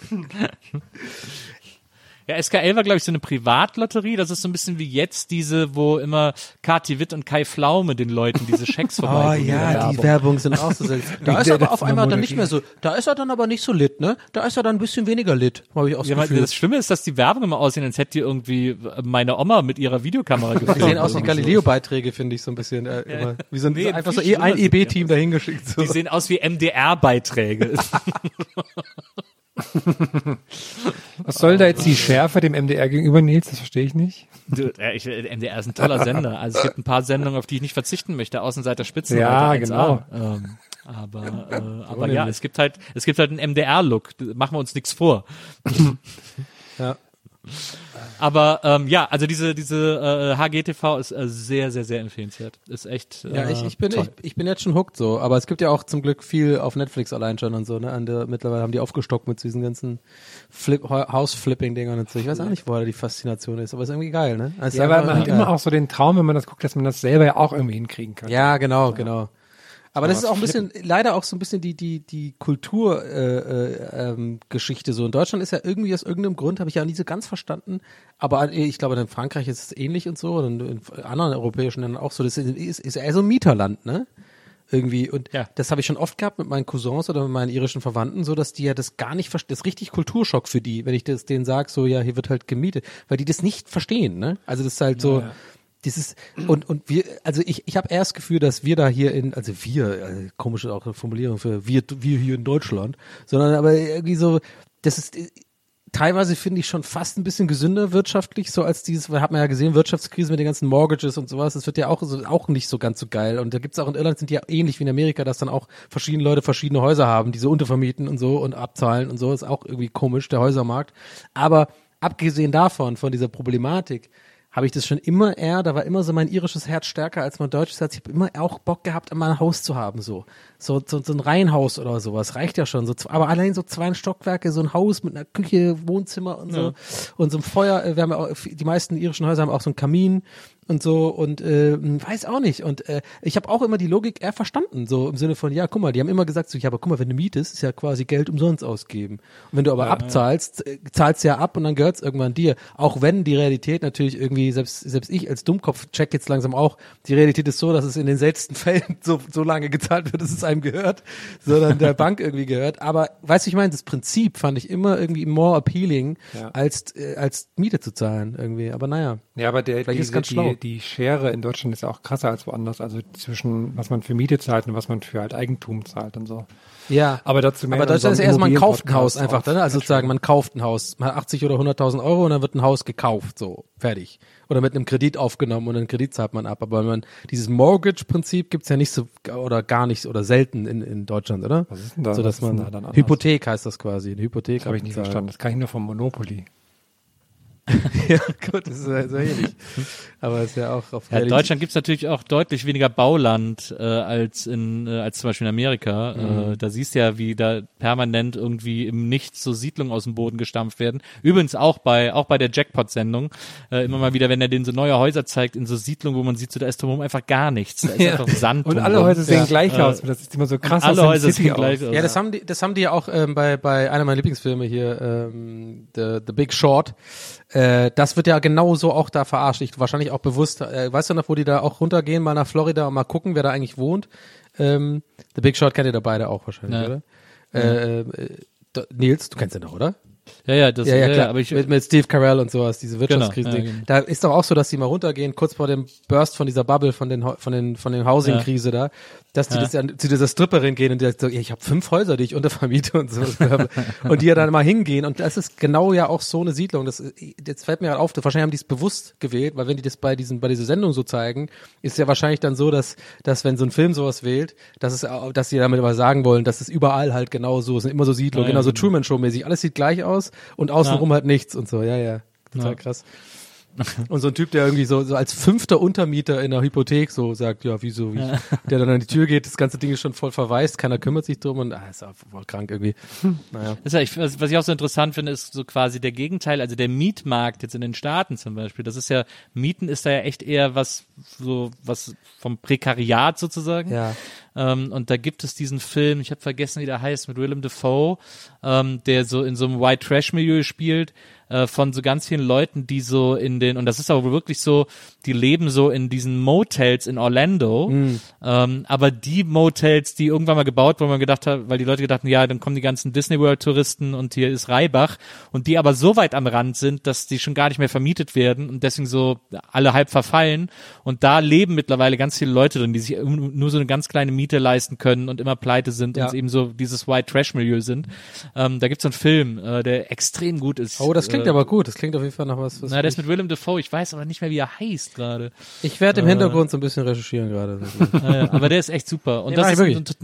Ja, SKL war, glaube ich, so eine Privatlotterie. Das ist so ein bisschen wie jetzt diese, wo immer Kati Witt und Kai Flaume den Leuten diese Schecks Oh [laughs] vorbeibringen. ja, die Werbung sind auch so [laughs] seltsam. Da ist aber auf mal einmal dann nicht mehr so, da ist er dann aber nicht so lit, ne? Da ist er dann ein bisschen weniger lit, habe ich auch das Ja, Gefühl. das Schlimme ist, dass die Werbung immer aussehen, als hätte die irgendwie meine Oma mit ihrer Videokamera gefilmt. Die sehen aus wie so. Galileo-Beiträge, finde ich so ein bisschen. Äh, immer. Wie so ein, Nee, einfach so eh ein EB-Team dahin geschickt. So. Die sehen aus wie MDR-Beiträge. [laughs] Was soll da jetzt die Schärfe dem MDR gegenüber, Nils? Das verstehe ich nicht. Du, ja, ich, äh, MDR ist ein toller Sender. Also es gibt ein paar Sendungen, auf die ich nicht verzichten möchte. Außenseiter Spitzen. Ja, Alter, 1A. genau. Ähm, aber äh, aber ja, es gibt halt es gibt halt einen MDR-Look. Machen wir uns nichts vor. [laughs] Ja. Aber ähm, ja, also diese diese äh, HGTV ist äh, sehr sehr sehr empfehlenswert. Ist echt. Äh, Ja, ich, ich bin toll. ich, ich bin jetzt schon hooked so, aber es gibt ja auch zum Glück viel auf Netflix allein schon und so, ne? An der, mittlerweile haben die aufgestockt mit diesen ganzen Flip, House-Flipping-Dingern und so. Ich weiß auch nicht, woher die Faszination ist, aber ist irgendwie geil, ne? Also Ja, aber man hat immer auch so den Traum, wenn man das guckt, dass man das selber ja auch irgendwie hinkriegen kann. Ja, genau, genau. Aber das ist auch ein bisschen, leider auch so ein bisschen die die die Kulturgeschichte äh, ähm, Geschichte so. In Deutschland ist ja irgendwie aus irgendeinem Grund habe ich ja nie so ganz verstanden. Aber äh, ich glaube, in Frankreich ist es ähnlich und so und in anderen europäischen Ländern auch so. Das ist, ist, eher so ein Mieterland, ne? irgendwie. Und Ja. das habe ich schon oft gehabt mit meinen Cousins oder mit meinen irischen Verwandten, so dass die ja das gar nicht verstehen. Das ist richtig Kulturschock für die, wenn ich das denen sage, so ja, hier wird halt gemietet, weil die das nicht verstehen, ne? Also das ist halt so. Dieses, und, und wir, also ich, ich habe eher das Gefühl, dass wir da hier in, also wir, also komische auch Formulierung für wir, wir hier in Deutschland, sondern aber irgendwie so, das ist, teilweise finde ich schon fast ein bisschen gesünder wirtschaftlich, so als dieses, wir haben ja gesehen, Wirtschaftskrise mit den ganzen Mortgages und sowas, das wird ja auch so, auch nicht so ganz so geil. Und da gibt's auch in Irland sind die ja ähnlich wie in Amerika, dass dann auch verschiedene Leute verschiedene Häuser haben, die so untervermieten und so und abzahlen und so, ist auch irgendwie komisch, der Häusermarkt. Aber abgesehen davon, von dieser Problematik, habe ich das schon immer eher, da war immer so mein irisches Herz stärker als mein deutsches Herz. Ich habe immer auch Bock gehabt, immer ein Haus zu haben, so. So, so, so ein Reihenhaus oder sowas. Reicht ja schon. So, aber allein so zwei Stockwerke, so ein Haus mit einer Küche, Wohnzimmer und so. Und so ein Feuer. äh, Wir haben ja auch, die meisten irischen Häuser haben auch so einen Kamin und so und äh, weiß auch nicht. Und äh, ich habe auch immer die Logik eher verstanden, so im Sinne von, ja, guck mal, die haben immer gesagt, so, ja, aber guck mal, wenn du mietest, ist ja quasi Geld umsonst ausgeben. Und wenn du aber abzahlst, äh, zahlst ja ab und dann gehört's irgendwann dir. Auch wenn die Realität natürlich irgendwie, selbst, selbst ich als Dummkopf check jetzt langsam auch, die Realität ist so, dass es in den seltensten [laughs] Fällen so, so lange gezahlt wird, dass es einem gehört, sondern der [laughs] Bank irgendwie gehört. Aber weißt du, ich meine, das Prinzip fand ich immer irgendwie more appealing, Ja. als, äh, als Miete zu zahlen irgendwie. Aber naja. Ja, aber der, Vielleicht die, ist ganz schlau. die, die Schere in Deutschland ist ja auch krasser als woanders. Also zwischen, was man für Miete zahlt und was man für halt Eigentum zahlt und so. Ja. Aber dazu mehr Aber Deutschland ist erstmal, man kauft ein Haus einfach, auf ne? Also sozusagen, man kauft ein Haus, man hat 80 oder 100.000 Euro und dann wird ein Haus gekauft, so, fertig. Oder mit einem Kredit aufgenommen und einen Kredit zahlt man ab. Aber man, dieses Mortgage-Prinzip gibt's ja nicht so, oder gar nicht, oder selten in, in Deutschland, oder? Was ist denn da- So, dass man, da dann? Hypothek heißt das quasi, eine Hypothek. Das habe ich nicht verstanden. Das kann ich nur vom Monopoly. [laughs] ja, gut, das ist ja so ähnlich. Aber ist ja auch auf Ja, in Deutschland gibt's natürlich auch deutlich weniger Bauland äh, als in äh, als zum Beispiel in Amerika. Mhm. Äh, da siehst du ja, wie da permanent irgendwie im Nichts so Siedlungen aus dem Boden gestampft werden. Übrigens auch bei auch bei der Jackpot-Sendung äh, immer mal wieder, wenn er denen so neue Häuser zeigt in so Siedlungen, wo man sieht, so da ist drumherum einfach gar nichts. Da ist [laughs] Ja. einfach Sand. Und alle. Häuser sehen Ja. gleich Äh, aus. Das ist immer so krass. alle Häuser sehen gleich aus. Ja, das haben die, das haben die ja auch ähm, bei bei einer meiner Lieblingsfilme hier, ähm, The, The Big Short. Äh, das wird ja genauso auch da verarscht. Ich wahrscheinlich auch bewusst. Äh, weißt du noch, wo die da auch runtergehen, mal nach Florida und mal gucken, wer da eigentlich wohnt? Ähm, The Big Short kennt ihr da beide auch wahrscheinlich, Ja. oder? Äh, äh, d- Nils, du kennst ihn doch, oder? Ja, ja, das, Ja, ja, klar. aber ich, mit, mit Steve Carell und sowas, diese Wirtschaftskrise. Genau, ja, genau. Da ist doch auch so, dass die mal runtergehen, kurz vor dem Burst von dieser Bubble, von den, von den, von den Housing-Krise da, dass die Ja. das ja zu dieser Stripperin gehen und die sagt so, ja, ich habe fünf Häuser, die ich untervermiete und so. [laughs] und die ja dann mal hingehen. Und das ist genau ja auch so eine Siedlung. Das, jetzt fällt mir gerade auf, wahrscheinlich haben die es bewusst gewählt, weil wenn die das bei diesen, bei dieser Sendung so zeigen, ist ja wahrscheinlich dann so, dass, dass wenn so ein Film sowas wählt, dass es, dass sie damit aber sagen wollen, dass es überall halt genau so, sind immer so Siedlungen, Ja, ja, genau so genau. Truman Show mäßig. Alles sieht gleich aus und außenrum halt nichts und so. Ja, ja. Total Ja. krass. [laughs] Und so ein Typ, der irgendwie so, so als fünfter Untermieter in der Hypothek so sagt, ja, wieso, wie, [laughs] der dann an die Tür geht, das ganze Ding ist schon voll verwaist, keiner kümmert sich drum und ah, ist auch voll krank irgendwie. Naja. Das ist ja, was, was ich auch so interessant finde, ist so quasi der Gegenteil, also der Mietmarkt jetzt in den Staaten zum Beispiel. Das ist ja, Mieten ist da ja echt eher was, so, was vom Prekariat sozusagen. Ja. Ähm, und da gibt es diesen Film, ich habe vergessen, wie der heißt, mit Willem Dafoe, ähm, der so in so einem White Trash Milieu spielt, äh, von so ganz vielen Leuten, die so in den, und das ist aber wirklich so, die leben so in diesen Motels in Orlando, ähm, aber die Motels, die irgendwann mal gebaut wurden, man gedacht hat, weil die Leute gedacht haben, ja, dann kommen die ganzen Disney World Touristen und hier ist Reibach und die aber so weit am Rand sind, dass die schon gar nicht mehr vermietet werden und deswegen so alle halb verfallen. Und da leben mittlerweile ganz viele Leute drin, die sich nur so eine ganz kleine Miete leisten können und immer pleite sind Ja. und eben so dieses White Trash Milieu sind. Ähm, da gibt's so einen Film, äh, der extrem gut ist. Oh, das klingt äh, aber gut. Das klingt auf jeden Fall nach was. was na, der ist mit Willem Dafoe. Ich weiß aber nicht mehr, wie er heißt gerade. ich werde im Hintergrund so ein bisschen recherchieren gerade. [laughs] Äh, aber der ist echt super. Und Nee, das, ist ein, und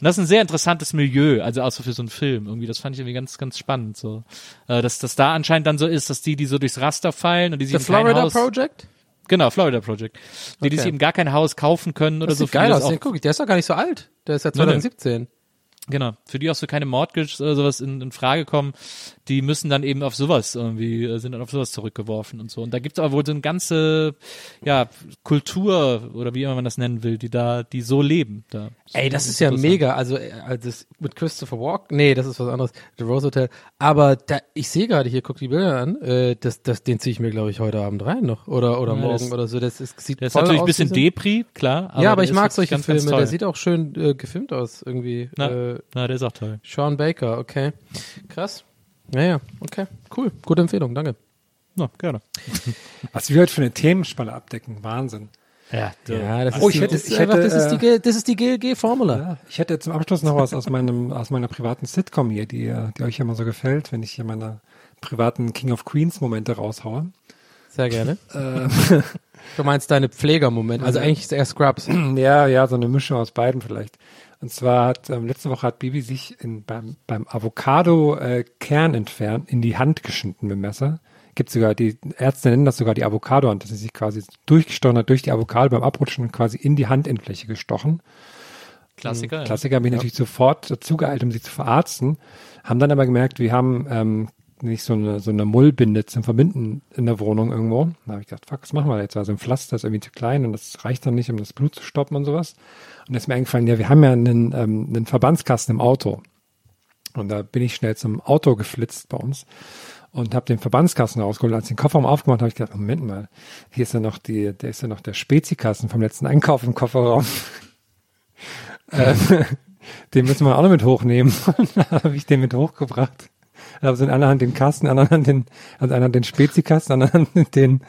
das ist ein sehr interessantes Milieu, also außer für so einen Film. Irgendwie, das fand ich irgendwie ganz, ganz spannend. So, äh, dass das da anscheinend dann so ist, dass die, die so durchs Raster fallen und die sich The Florida Haus, Project? Genau, Florida Project, die, die Okay. sich eben gar kein Haus kaufen können oder Das so. sieht geil aus. guck der ist doch gar nicht so alt. Der ist ja Nö, nö. 2017. Genau, für die auch so keine Mortgage oder sowas in, in Frage kommen, die müssen dann eben auf sowas irgendwie, äh, sind dann auf sowas zurückgeworfen und so. Und da gibt's aber wohl so eine ganze, ja, Kultur oder wie immer man das nennen will, die da, die so leben. Da. Ey, das ist ja mega. Also, äh, also das mit Christopher Walken, nee, das ist was anderes. The Rose Hotel. Aber da, ich sehe gerade hier, guck die Bilder an. Äh, das, das, den ziehe ich mir, glaube ich, heute Abend rein noch oder oder Ja, morgen das- oder so. Das ist, sieht Der ist natürlich ein bisschen Depri, klar. ja, aber ich mag solche ganz, ganz Filme. toll. Der sieht auch schön äh, gefilmt aus irgendwie. Na, Äh, na, der ist auch toll. Sean Baker, okay, krass. Ja, ja, okay, cool, gute Empfehlung, danke. Ja, gerne. Was wir heute für eine Themenspanne abdecken, Wahnsinn. Ja, Ja, das Oh, ist, ich die, hätte- das ist ich einfach, hätte, das ist die, äh, G- das ist die GLG-Formula. Ja, ich hätte zum Abschluss noch was aus meinem, aus meiner privaten Sitcom hier, die, die euch immer so gefällt, wenn ich hier meine privaten King of Queens Momente raushaue. Sehr gerne. Ähm, Du meinst deine Pflegermoment, also eigentlich ist er Scrubs. ja, ja, so eine Mischung aus beiden vielleicht. Und zwar hat, ähm, letzte Woche hat Bibi sich in, beim, beim Avocado äh, Kern entfernen, in die Hand geschnitten mit dem Messer. Gibt sogar, die Ärzte nennen das sogar die Avocado-Hand, dass sie sich quasi durchgestochen hat, durch die Avocado beim Abrutschen quasi in die Handinnenfläche gestochen. Klassiker. ja. Klassiker bin ich natürlich sofort dazu geeilt, um sie zu verarzten. Haben dann aber gemerkt, wir haben ähm, nicht so eine, so eine Mullbinde zum Verbinden in der Wohnung irgendwo. Da habe ich gedacht, fuck, was machen wir jetzt? Also ein Pflaster ist irgendwie zu klein und das reicht dann nicht, um das Blut zu stoppen und sowas. Und da ist mir eingefallen, ja, wir haben ja einen, ähm, einen Verbandskasten im Auto. Und da bin ich schnell zum Auto geflitzt bei uns und habe den Verbandskasten rausgeholt. Als ich den Kofferraum aufgemacht habe, ich gedacht, Moment mal, hier ist ja noch die, der ist ja noch der Spezikasten vom letzten Einkauf im Kofferraum. [laughs] Ähm, [laughs] den müssen wir auch noch mit hochnehmen. [laughs] Dann habe ich den mit hochgebracht. Also in einer Hand den Kasten, in anderen Hand den, also einer Hand den Spezikasten, in anderen Hand den,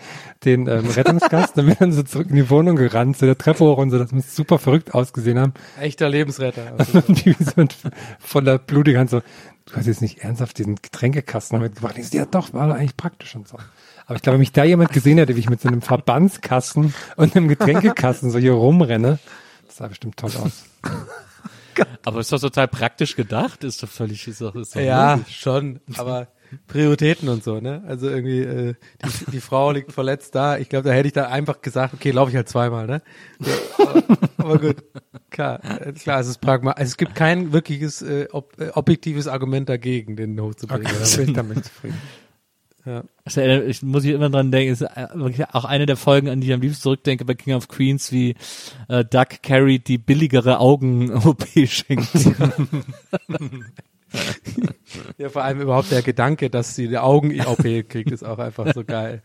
den ähm, Rettungskasten. Dann bin dann so zurück in die Wohnung gerannt, zu der Treppe hoch und so, das muss super verrückt ausgesehen haben. Echter Lebensretter. [laughs] Also, Und die so mit voller blutiger Hand so, du hast jetzt nicht ernsthaft diesen Getränkekasten mitgebracht. Ich so, ja doch, war doch eigentlich praktisch und so. Aber ich glaube, wenn mich da jemand gesehen hätte, wie ich mit so einem Verbandskasten und einem Getränkekasten so hier rumrenne, das sah bestimmt toll aus. [laughs] Aber ist doch total praktisch gedacht, ist doch völlig, ist doch, ist doch ja, logisch. schon, aber Prioritäten und so, ne? Also irgendwie, äh, die, die Frau liegt verletzt da. Ich glaube, da hätte ich da einfach gesagt, okay, laufe ich halt zweimal, ne? Ja, aber, aber gut, klar, äh, klar, es ist pragmatisch. Also es gibt kein wirkliches äh, ob, äh, objektives Argument dagegen, den hochzubringen. Okay, dann bin ich damit zufrieden. Also, äh, ich muss ich immer dran denken, ist äh, wirklich auch eine der Folgen, an die ich am liebsten zurückdenke bei King of Queens, wie äh, Doug Carey die billigere Augen-OP [laughs] schenkt. [laughs] Ja, vor allem überhaupt der Gedanke, dass sie die Augen-OP kriegt, ist auch einfach so geil.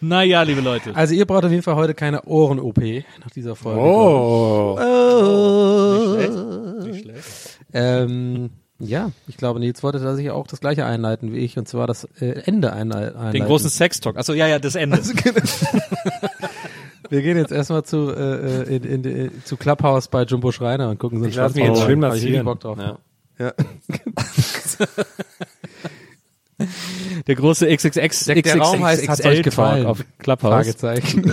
naja, liebe Leute. Also ihr braucht auf jeden Fall heute keine Ohren-OP nach dieser Folge. Oh. Nicht schlecht. Ähm, ja, ich glaube, Nils wollte da sich auch das gleiche einleiten wie ich, und zwar das äh, Ende einle- einleiten. Den großen Sex-Talk. Achso, ja, ja, das Ende. [laughs] Wir gehen jetzt erstmal zu, äh, äh, in, in, in, zu Clubhouse bei Jumbo Schreiner und gucken so einen Ich lass mich jetzt schön ich massieren. Bock drauf. Ja. Ja. [laughs] Der große XXX, Der- der Raum heißt, hat's euch gefallen? auf Clubhouse. Fragezeichen. [laughs]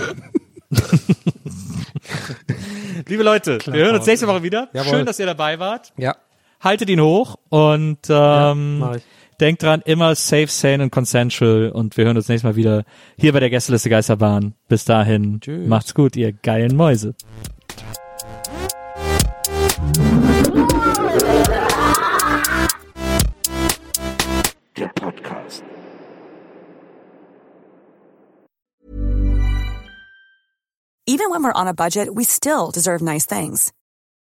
Liebe Leute, wir hören uns nächste Woche wieder. Jawohl. Schön, dass ihr dabei wart. ja, Haltet ihn hoch und ähm, ich. denkt dran, immer safe, sane und consensual. Und wir hören uns nächstes Mal wieder hier bei der Gästeliste Geisterbahn. Bis dahin, Tschüss. macht's gut, ihr geilen Mäuse. Der Podcast. Even when we're on a budget, we still deserve nice things.